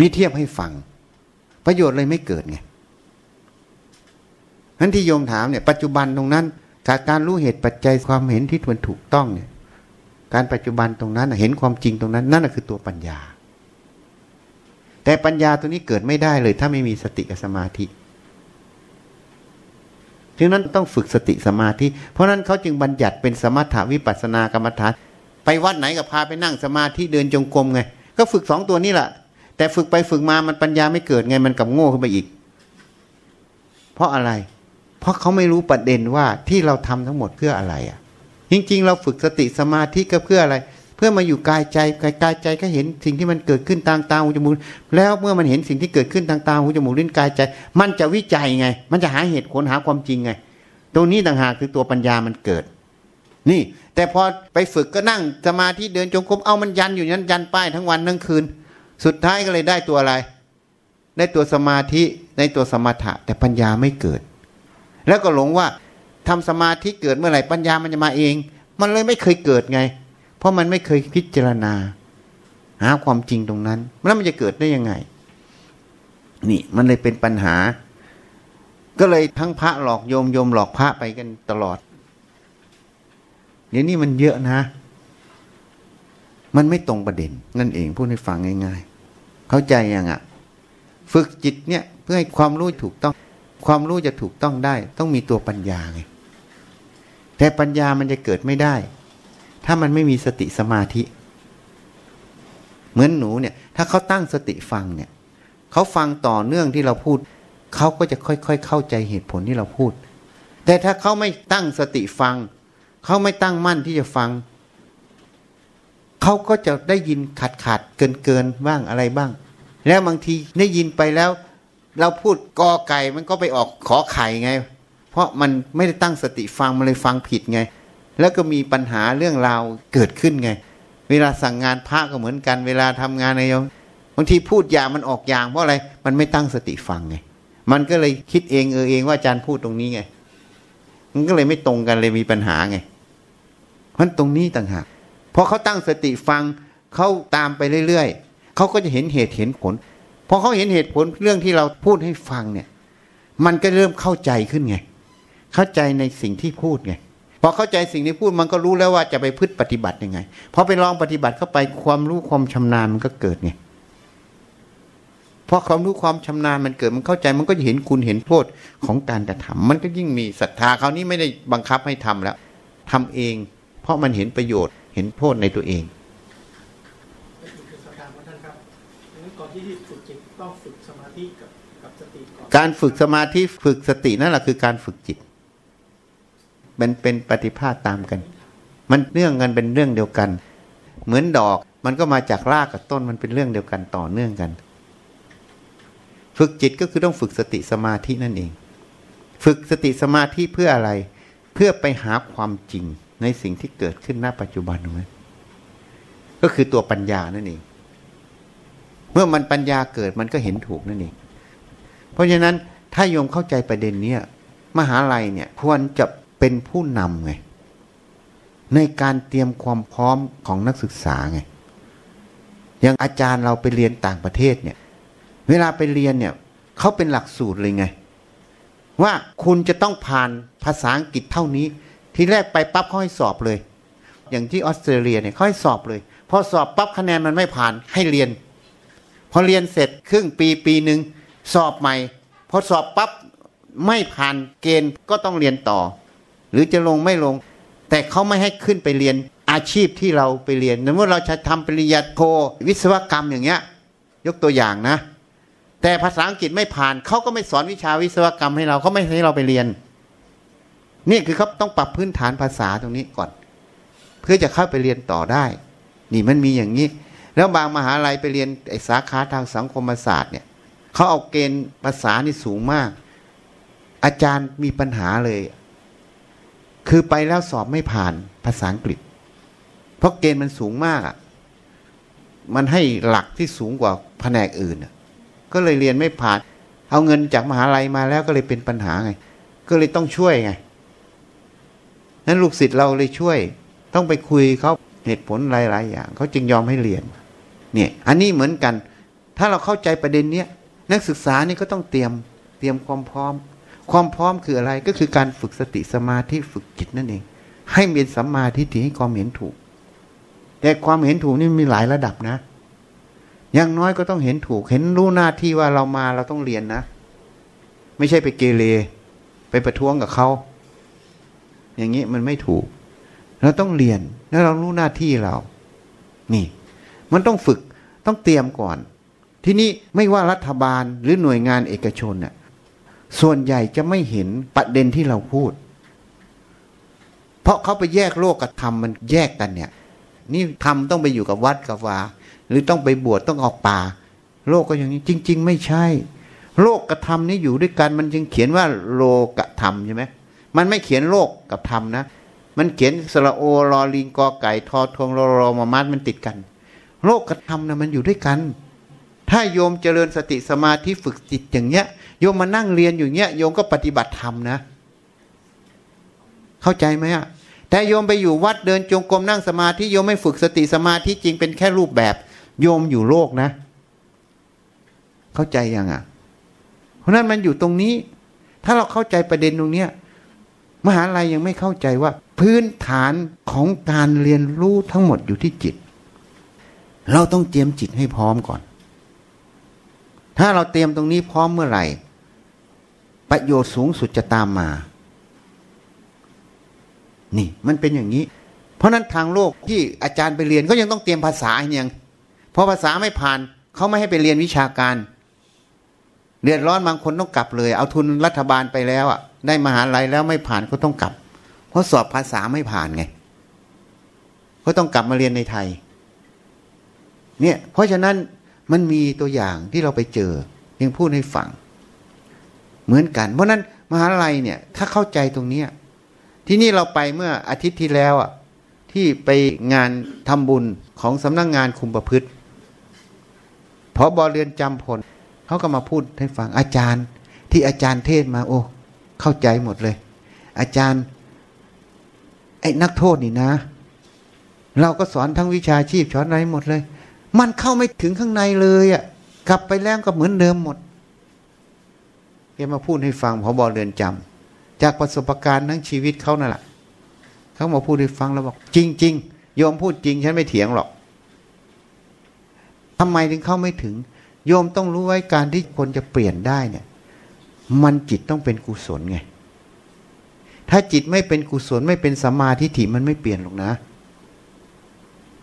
มีเทียบให้ฟัง ประโยชน์เลยไม่เกิดไงนั้นที่โยมถามเนี่ยปัจจุบันตรงนั้นจากการรู้เหตุปัจจัยความเห็นที่มันถูกต้องเนี่ย การปัจจุบันตรงนั้นเห็นความจริงตรงนั้น นั่นคือตัวปัญญา แต่ปัญญาตัวนี้เกิดไม่ได้เลย ถ้าไม่มีสติกับสมาธิฉะนั้นต้องฝึกสติสมาธิ เพราะนั้นเขาจึงบัญญัติเป็นสมถาวิปัสนากรรมฐาน ไปวัดไหนก็พาไปนั่งสมาธิเดินจงกรมไง ก็ฝึกสองตัวนี้แหละ แต่ฝึกไปฝึกมามันปัญญาไม่เกิดไงมันกับโง่ขึ้นไปอีก เพราะอะไร เพราะเขาไม่รู้ประเด็นว่าที่เราทำทั้งหมดเพื่ออะไรอะ จริง ๆ เราฝึกสติสมาธิก็เพื่ออะไร เพื่อมาอยู่กายใจกายกายใจก็เห็นสิ่งที่มันเกิดขึ้นทางตาหูจมูกแล้วเมื่อมันเห็นสิ่งที่เกิดขึ้นทางตาหูจมูกลิ้นกายใจ มันจะวิจัยไง มันจะหาเหตุผลหาความจริงไง ตรงนี้ต่างหากคือตัวปัญญามันเกิด นี่ แต่พอไปฝึกก็นั่งสมาธิเดินจงกรมเอามันยันอยู่นั้นยันป้ายทั้งวันทั้งคืน สุดท้ายก็เลยได้ตัวอะไร ได้ตัวสมาธิได้ตัวสมถะ แต่ปัญญาไม่เกิด แล้วก็หลงว่าทำสมาธิเกิดเมื่อไหร่ปัญญามันจะมาเอง มันเลยไม่เคยเกิดไง เพราะมันไม่เคยพิจารณา หาความจริงตรงนั้น แล้วมันจะเกิดได้ยังไง นี่มันเลยเป็นปัญหา ก็เลยทั้งพระหลอกโยมโยมหลอกพระไปกันตลอด เดี๋ยวนี้มันเยอะนะ มันไม่ตรงประเด็น นั่นเองพูดให้ฟังง่าย ๆ เข้าใจยังอะ่ะ ฝึกจิตเนี่ยเพื่อให้ความรู้ถูกต้อง ความรู้จะถูกต้องได้ ต้องมีตัวปัญญาไงแต่ปัญญามันจะเกิดไม่ได้ ถ้ามันไม่มีสติสมาธิ เหมือนหนูเนี่ย ถ้าเขาตั้งสติฟังเนี่ยเขาฟังต่อเนื่องที่เราพูด เขาก็จะค่อยๆเข้าใจเหตุผลที่เราพูด แต่ถ้าเขาไม่ตั้งสติฟัง เขาไม่ตั้งมั่นที่จะฟัง เขาก็จะได้ยินขาดขาดเกินเกินบ้างอะไรบ้าง แล้วบางทีได้ยินไปแล้ว เราพูดกอไก่มันก็ไปออกขอไข่ไง เพราะมันไม่ได้ตั้งสติฟังมันเลยฟังผิดไง แล้วก็มีปัญหาเรื่องราวเกิดขึ้นไง เวลาสั่งงานพระก็เหมือนกัน เวลาทำงานในยมบางทีพูดอย่างมันออกอย่างเพราะอะไร มันไม่ตั้งสติฟังไง มันก็เลยคิดเองเออเองว่าอาจารย์พูดตรงนี้ไง มันก็เลยไม่ตรงกันเลยมีปัญหาไงเพราะตรงนี้ต่างหากพอเขาตั้งสติฟังเขาตามไปเรื่อยๆ เขาก็จะเห็นเหตุเห็นผลพอเขาเห็นเหตุผลเรื่องที่เราพูดให้ฟังเนี่ย มันก็เริ่มเข้าใจขึ้นไง เข้าใจในสิ่งที่พูดไงพอเข้าใจสิ่งที่พูดมันก็รู้แล้วว่าจะไปพึ่งปฏิบัติยังไงพอไปลองปฏิบัติเข้าไปความรู้ความชำนาญมันก็เกิดไงพอความรู้ความชำนาญมันเกิดมันเข้าใจมันก็จะเห็นคุณเห็นโทษของการกระทำมันก็ยิ่งมีศรัทธาเขานี้ไม่ได้บังคับให้ทำแล้วทำเอง เพราะมันเห็นประโยชน์เห็นโทษในตัวเอง
คือสการท่านครับก่อนที่ฝึกจิตต้องฝึกสมาธิกับกับสติก่อน
การฝึกสมาธิฝึกสตินั่นแหละคือการฝึกจิต มันเป็นปฏิภาณตามกัน มันเนื่องกันเป็นเรื่องเดียวกัน เหมือนดอกมันก็มาจากรากกับต้นมันเป็นเรื่องเดียวกันต่อเนื่องกัน ฝึกจิตก็คือต้องฝึกสติสมาธินั่นเอง ฝึกสติสมาธิเพื่ออะไร เพื่อไปหาความจริงในสิ่งที่เกิดขึ้นณปัจจุบันถูกไหมก็คือตัวปัญญานั่นเอง เมื่อมันปัญญาเกิดมันก็เห็นถูกนั่นเองเพราะฉะนั้นถ้าโยมเข้าใจประเด็นเนี้ยมหาลัยเนี่ยควรจะเป็นผู้นำไงในการเตรียมความพร้อมของนักศึกษาไงอย่างอาจารย์เราไปเรียนต่างประเทศเนี่ย เวลาไปเรียนเนี่ยเขาเป็นหลักสูตรเลยไง ว่าคุณจะต้องผ่านภาษาอังกฤษเท่านี้ ทีแรกไปปั๊บเขาให้สอบเลย อย่างที่ออสเตรเลียเนี่ยเขาให้สอบเลย พอสอบปั๊บคะแนนมันไม่ผ่านให้เรียน พอเรียนเสร็จครึ่งปีปีหนึ่งสอบใหม่ พอสอบปั๊บไม่ผ่านเกณฑ์ก็ต้องเรียนต่อ หรือจะลงไม่ลง แต่เขาไม่ให้ขึ้นไปเรียนอาชีพที่เราไปเรียนเมื่อเราจะทำปริญญาโทวิศวกรรมอย่างเงี้ย ยกตัวอย่างนะ แต่ภาษาอังกฤษไม่ผ่านเขาก็ไม่สอนวิชาวิศวกรรมให้เราเขาไม่ให้เราไปเรียน นี่คือเขาต้องปรับพื้นฐานภาษาตรงนี้ก่อน เพื่อจะเข้าไปเรียนต่อได้ นี่มันมีอย่างนี้ แล้วบางมหาลัยไปเรียนไอสาขาทางสังคมศาสตร์เนี่ยเขาเอาเกณฑ์ภาษานี่สูงมาก อาจารย์มีปัญหาเลย คือไปแล้วสอบไม่ผ่านภาษาอังกฤษ เพราะเกณฑ์มันสูงมากอะมันให้หลักที่สูงกว่าแผนกอื่นก็เลยเรียนไม่ผ่าน เอาเงินจากมหาลัยมาแล้วก็เลยเป็นปัญหาไง ก็เลยต้องช่วยไงนั้นลูกศิษย์เราเลยช่วย ต้องไปคุยเขาเหตุผลหลาย ๆ อย่างเขาจึงยอมให้เรียน เนี่ยอันนี้เหมือนกัน ถ้าเราเข้าใจประเด็นเนี้ยนักศึกษานี่ก็ต้องเตรียมเตรียมความพร้อม ความพร้อมคืออะไรก็คือการฝึกสติสมาธิฝึกจิตนั่นเอง ให้มีสัมมาทิฏฐิให้ความเห็นถูก แต่ความเห็นถูกนี่มีหลายระดับนะอย่างน้อยก็ต้องเห็นถูก เห็นรู้หน้าที่ว่าเรามาเราต้องเรียนนะ ไม่ใช่ไปเกเรไปประท้วงกับเขาอย่างนี้มันไม่ถูก เราต้องเรียนแล้วเรารู้หน้าที่เรา นี่ มันต้องฝึกต้องเตรียมก่อน ที่นี้ไม่ว่ารัฐบาลหรือหน่วยงานเอกชนน่ะส่วนใหญ่จะไม่เห็นประเด็นที่เราพูด เพราะเขาไปแยกโลกกับธรรมมันแยกกันเนี่ย นี่ธรรมต้องไปอยู่กับวัดกับวาหรือต้องไปบวชต้องออกป่า โลกก็อย่างนี้จริง ๆ ไม่ใช่ โลกกับธรรมนี่อยู่ด้วยกัน มันจึงเขียนว่าโลกธรรมใช่ไหมมันไม่เขียนโลกกับธรรมนะ มันเขียนสระโอรอลิงกอไก่ทอทงรอรอมามัดมันติดกัน โลกกับธรรมนะมันอยู่ด้วยกัน ถ้าโยมเจริญสติสมาธิฝึกจิตอย่างเงี้ย โยมมานั่งเรียนอยู่เงี้ยโยมก็ปฏิบัติธรรมนะ เข้าใจไหมอะแต่โยมไปอยู่วัดเดินจงกรมนั่งสมาธิโยมไม่ฝึกสติสมาธิจริงเป็นแค่รูปแบบ โยมอยู่โลกนะ เข้าใจยังอะ เพราะนั้นมันอยู่ตรงนี้ ถ้าเราเข้าใจประเด็นตรงเนี้ยมหาลัยยังไม่เข้าใจว่า พื้นฐานของการเรียนรู้ทั้งหมดอยู่ที่จิต เราต้องเตรียมจิตให้พร้อมก่อน ถ้าเราเตรียมตรงนี้พร้อมเมื่อไหร่ ประโยชน์สูงสุดจะตามมา นี่มันเป็นอย่างนี้ เพราะนั้นทางโลกที่อาจารย์ไปเรียนก็ยังต้องเตรียมภาษาอย่างพอภาษาไม่ผ่านเขาไม่ให้ไปเรียนวิชาการเดือดร้อนบางคนต้องกลับเลย เอาทุนรัฐบาลไปแล้วอะ ได้มหาลัยแล้วไม่ผ่านก็ต้องกลับ เพราะสอบภาษาไม่ผ่านไง ก็ต้องกลับมาเรียนในไทย เนี่ยเพราะฉะนั้นมันมีตัวอย่างที่เราไปเจอยังพูดให้ฟัง เหมือนกัน เพราะนั้นมหาลัยเนี่ย ถ้าเข้าใจตรงเนี้ยที่นี่เราไปเมื่ออาทิตย์ที่แล้วอะที่ไปงานทำบุญของสำนักงงานคุมประพฤติพอบอเรือนจำพลเขาก็มาพูดให้ฟังอาจารย์ ที่อาจารย์เทศมา โอ้ เข้าใจหมดเลย อาจารย์ ไอ้นักโทษนี่นะ เราก็สอนทั้งวิชาชีพสอนอะไรหมดเลย มันเข้าไม่ถึงข้างในเลยอะ่ะ กลับไปแล้วก็เหมือนเดิมหมดแกมาพูดให้ฟังพอบอเรือนจำจากประสบการณ์ทั้งชีวิตเขานั่นแหละเขามาพูดให้ฟังแล้วบอก จริง ๆ โยมพูดจริงฉันไม่เถียงหรอกทำไมถึงเข้าไม่ถึง โยมต้องรู้ไว้การที่คนจะเปลี่ยนได้เนี่ย มันจิตต้องเป็นกุศลไง ถ้าจิตไม่เป็นกุศลไม่เป็นสัมมาทิฏฐิมันไม่เปลี่ยนหรอกนะ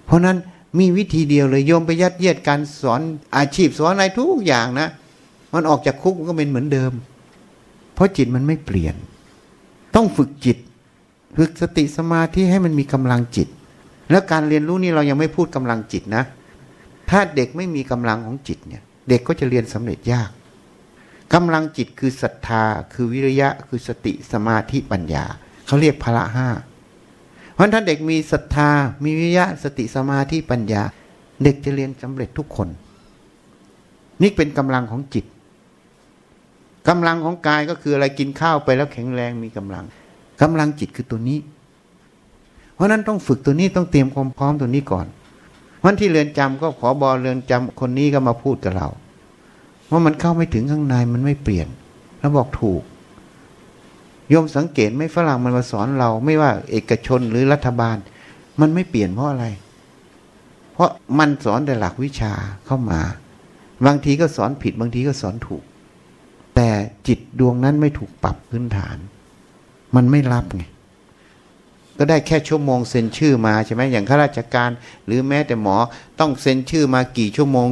เพราะนั้น มีวิธีเดียวเลยโยมไปยัดเยียดการสอนอาชีพสอนอะไรทุกอย่างนะ มันออกจากคุกมันก็เป็นเหมือนเดิม เพราะจิตมันไม่เปลี่ยน ต้องฝึกจิต ฝึกสติสมาธิให้มันมีกำลังจิต แล้วการเรียนรู้นี่เรายังไม่พูดกำลังจิตนะ ถ้าเด็กไม่มีกำลังของจิตเนี่ย เด็กก็จะเรียนสำเร็จยากกำลังจิตคือศรัทธา คือวิริยะ คือสติสมาธิปัญญาเขาเรียกพละห้า ราะถ้านเด็กมีศรัทธา มีวิยะสติสมาธิปัญญา เด็กจะเรียนสำเร็จทุกคน นี่เป็นกำลังของจิตกำลังของกายก็คืออะไรกินข้าวไปแล้วแข็งแรงมีกำลังกำลังจิตคือตัวนี้ เพราะนั้นต้องฝึกตัวนี้ต้องเตรียมความพร้อมตัวนี้ก่อนวันที่เรือนจำก็ขอบอเรือนจำคนนี้ก็มาพูดกับเราว่ามันเข้าไม่ถึงข้างในมันไม่เปลี่ยน แล้วบอกถูก ยมสังเกตไม่ฝรั่งมันมาสอนเรา ไม่ว่าเอกชนหรือรัฐบาล มันไม่เปลี่ยนเพราะอะไร เพราะมันสอนแต่หลักวิชาเข้ามา บางทีก็สอนผิด บางทีก็สอนถูก แต่จิตดวงนั้นไม่ถูกปรับพื้นฐาน มันไม่รับไงก็ได้แค่ชั่วโมงเซ็นชื่อมาใช่ไหมอย่างข้าราชการ หรือแม้แต่หมอต้องเซ็นชื่อมากี่ชั่วโมง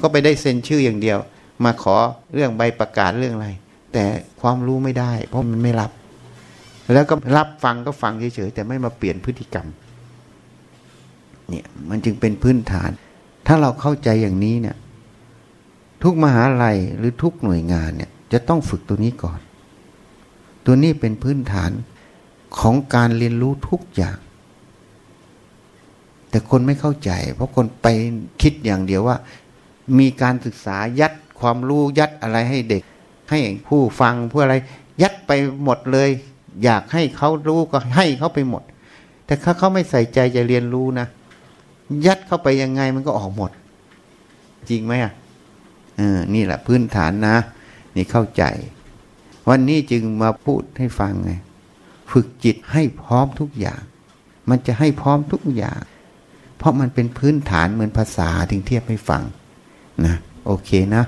ก็ไปได้เซ็นชื่ออย่างเดียว มาขอเรื่องใบประกาศเรื่องอะไร แต่ความรู้ไม่ได้ เพราะมันไม่รับ แล้วก็รับฟังก็ฟังเฉยๆแต่ไม่มาเปลี่ยนพฤติกรรม เนี่ยมันจึงเป็นพื้นฐาน ถ้าเราเข้าใจอย่างนี้เนี่ย ทุกมหาลัยหรือทุกหน่วยงานเนี่ย จะต้องฝึกตัวนี้ก่อน ตัวนี้เป็นพื้นฐานของการเรียนรู้ทุกอย่าง แต่คนไม่เข้าใจ เพราะคนไปคิดอย่างเดียวว่า มีการศึกษายัดความรู้ยัดอะไรให้เด็ก ให้ผู้ฟังผู้อะไร ยัดไปหมดเลย อยากให้เขารู้ก็ให้เขาไปหมด แต่ถ้าเขาไม่ใส่ใจจะเรียนรู้นะยัดเข้าไปยังไงมันก็ออกหมด จริงไหมอะเออนี่แหละพื้นฐานนะ นี่เข้าใจ วันนี้จึงมาพูดให้ฟังไงฝึกจิตให้พร้อมทุกอย่าง มันจะให้พร้อมทุกอย่าง เพราะมันเป็นพื้นฐานเหมือนภาษาถึงเทียบให้ฟังนะ โอเคนะ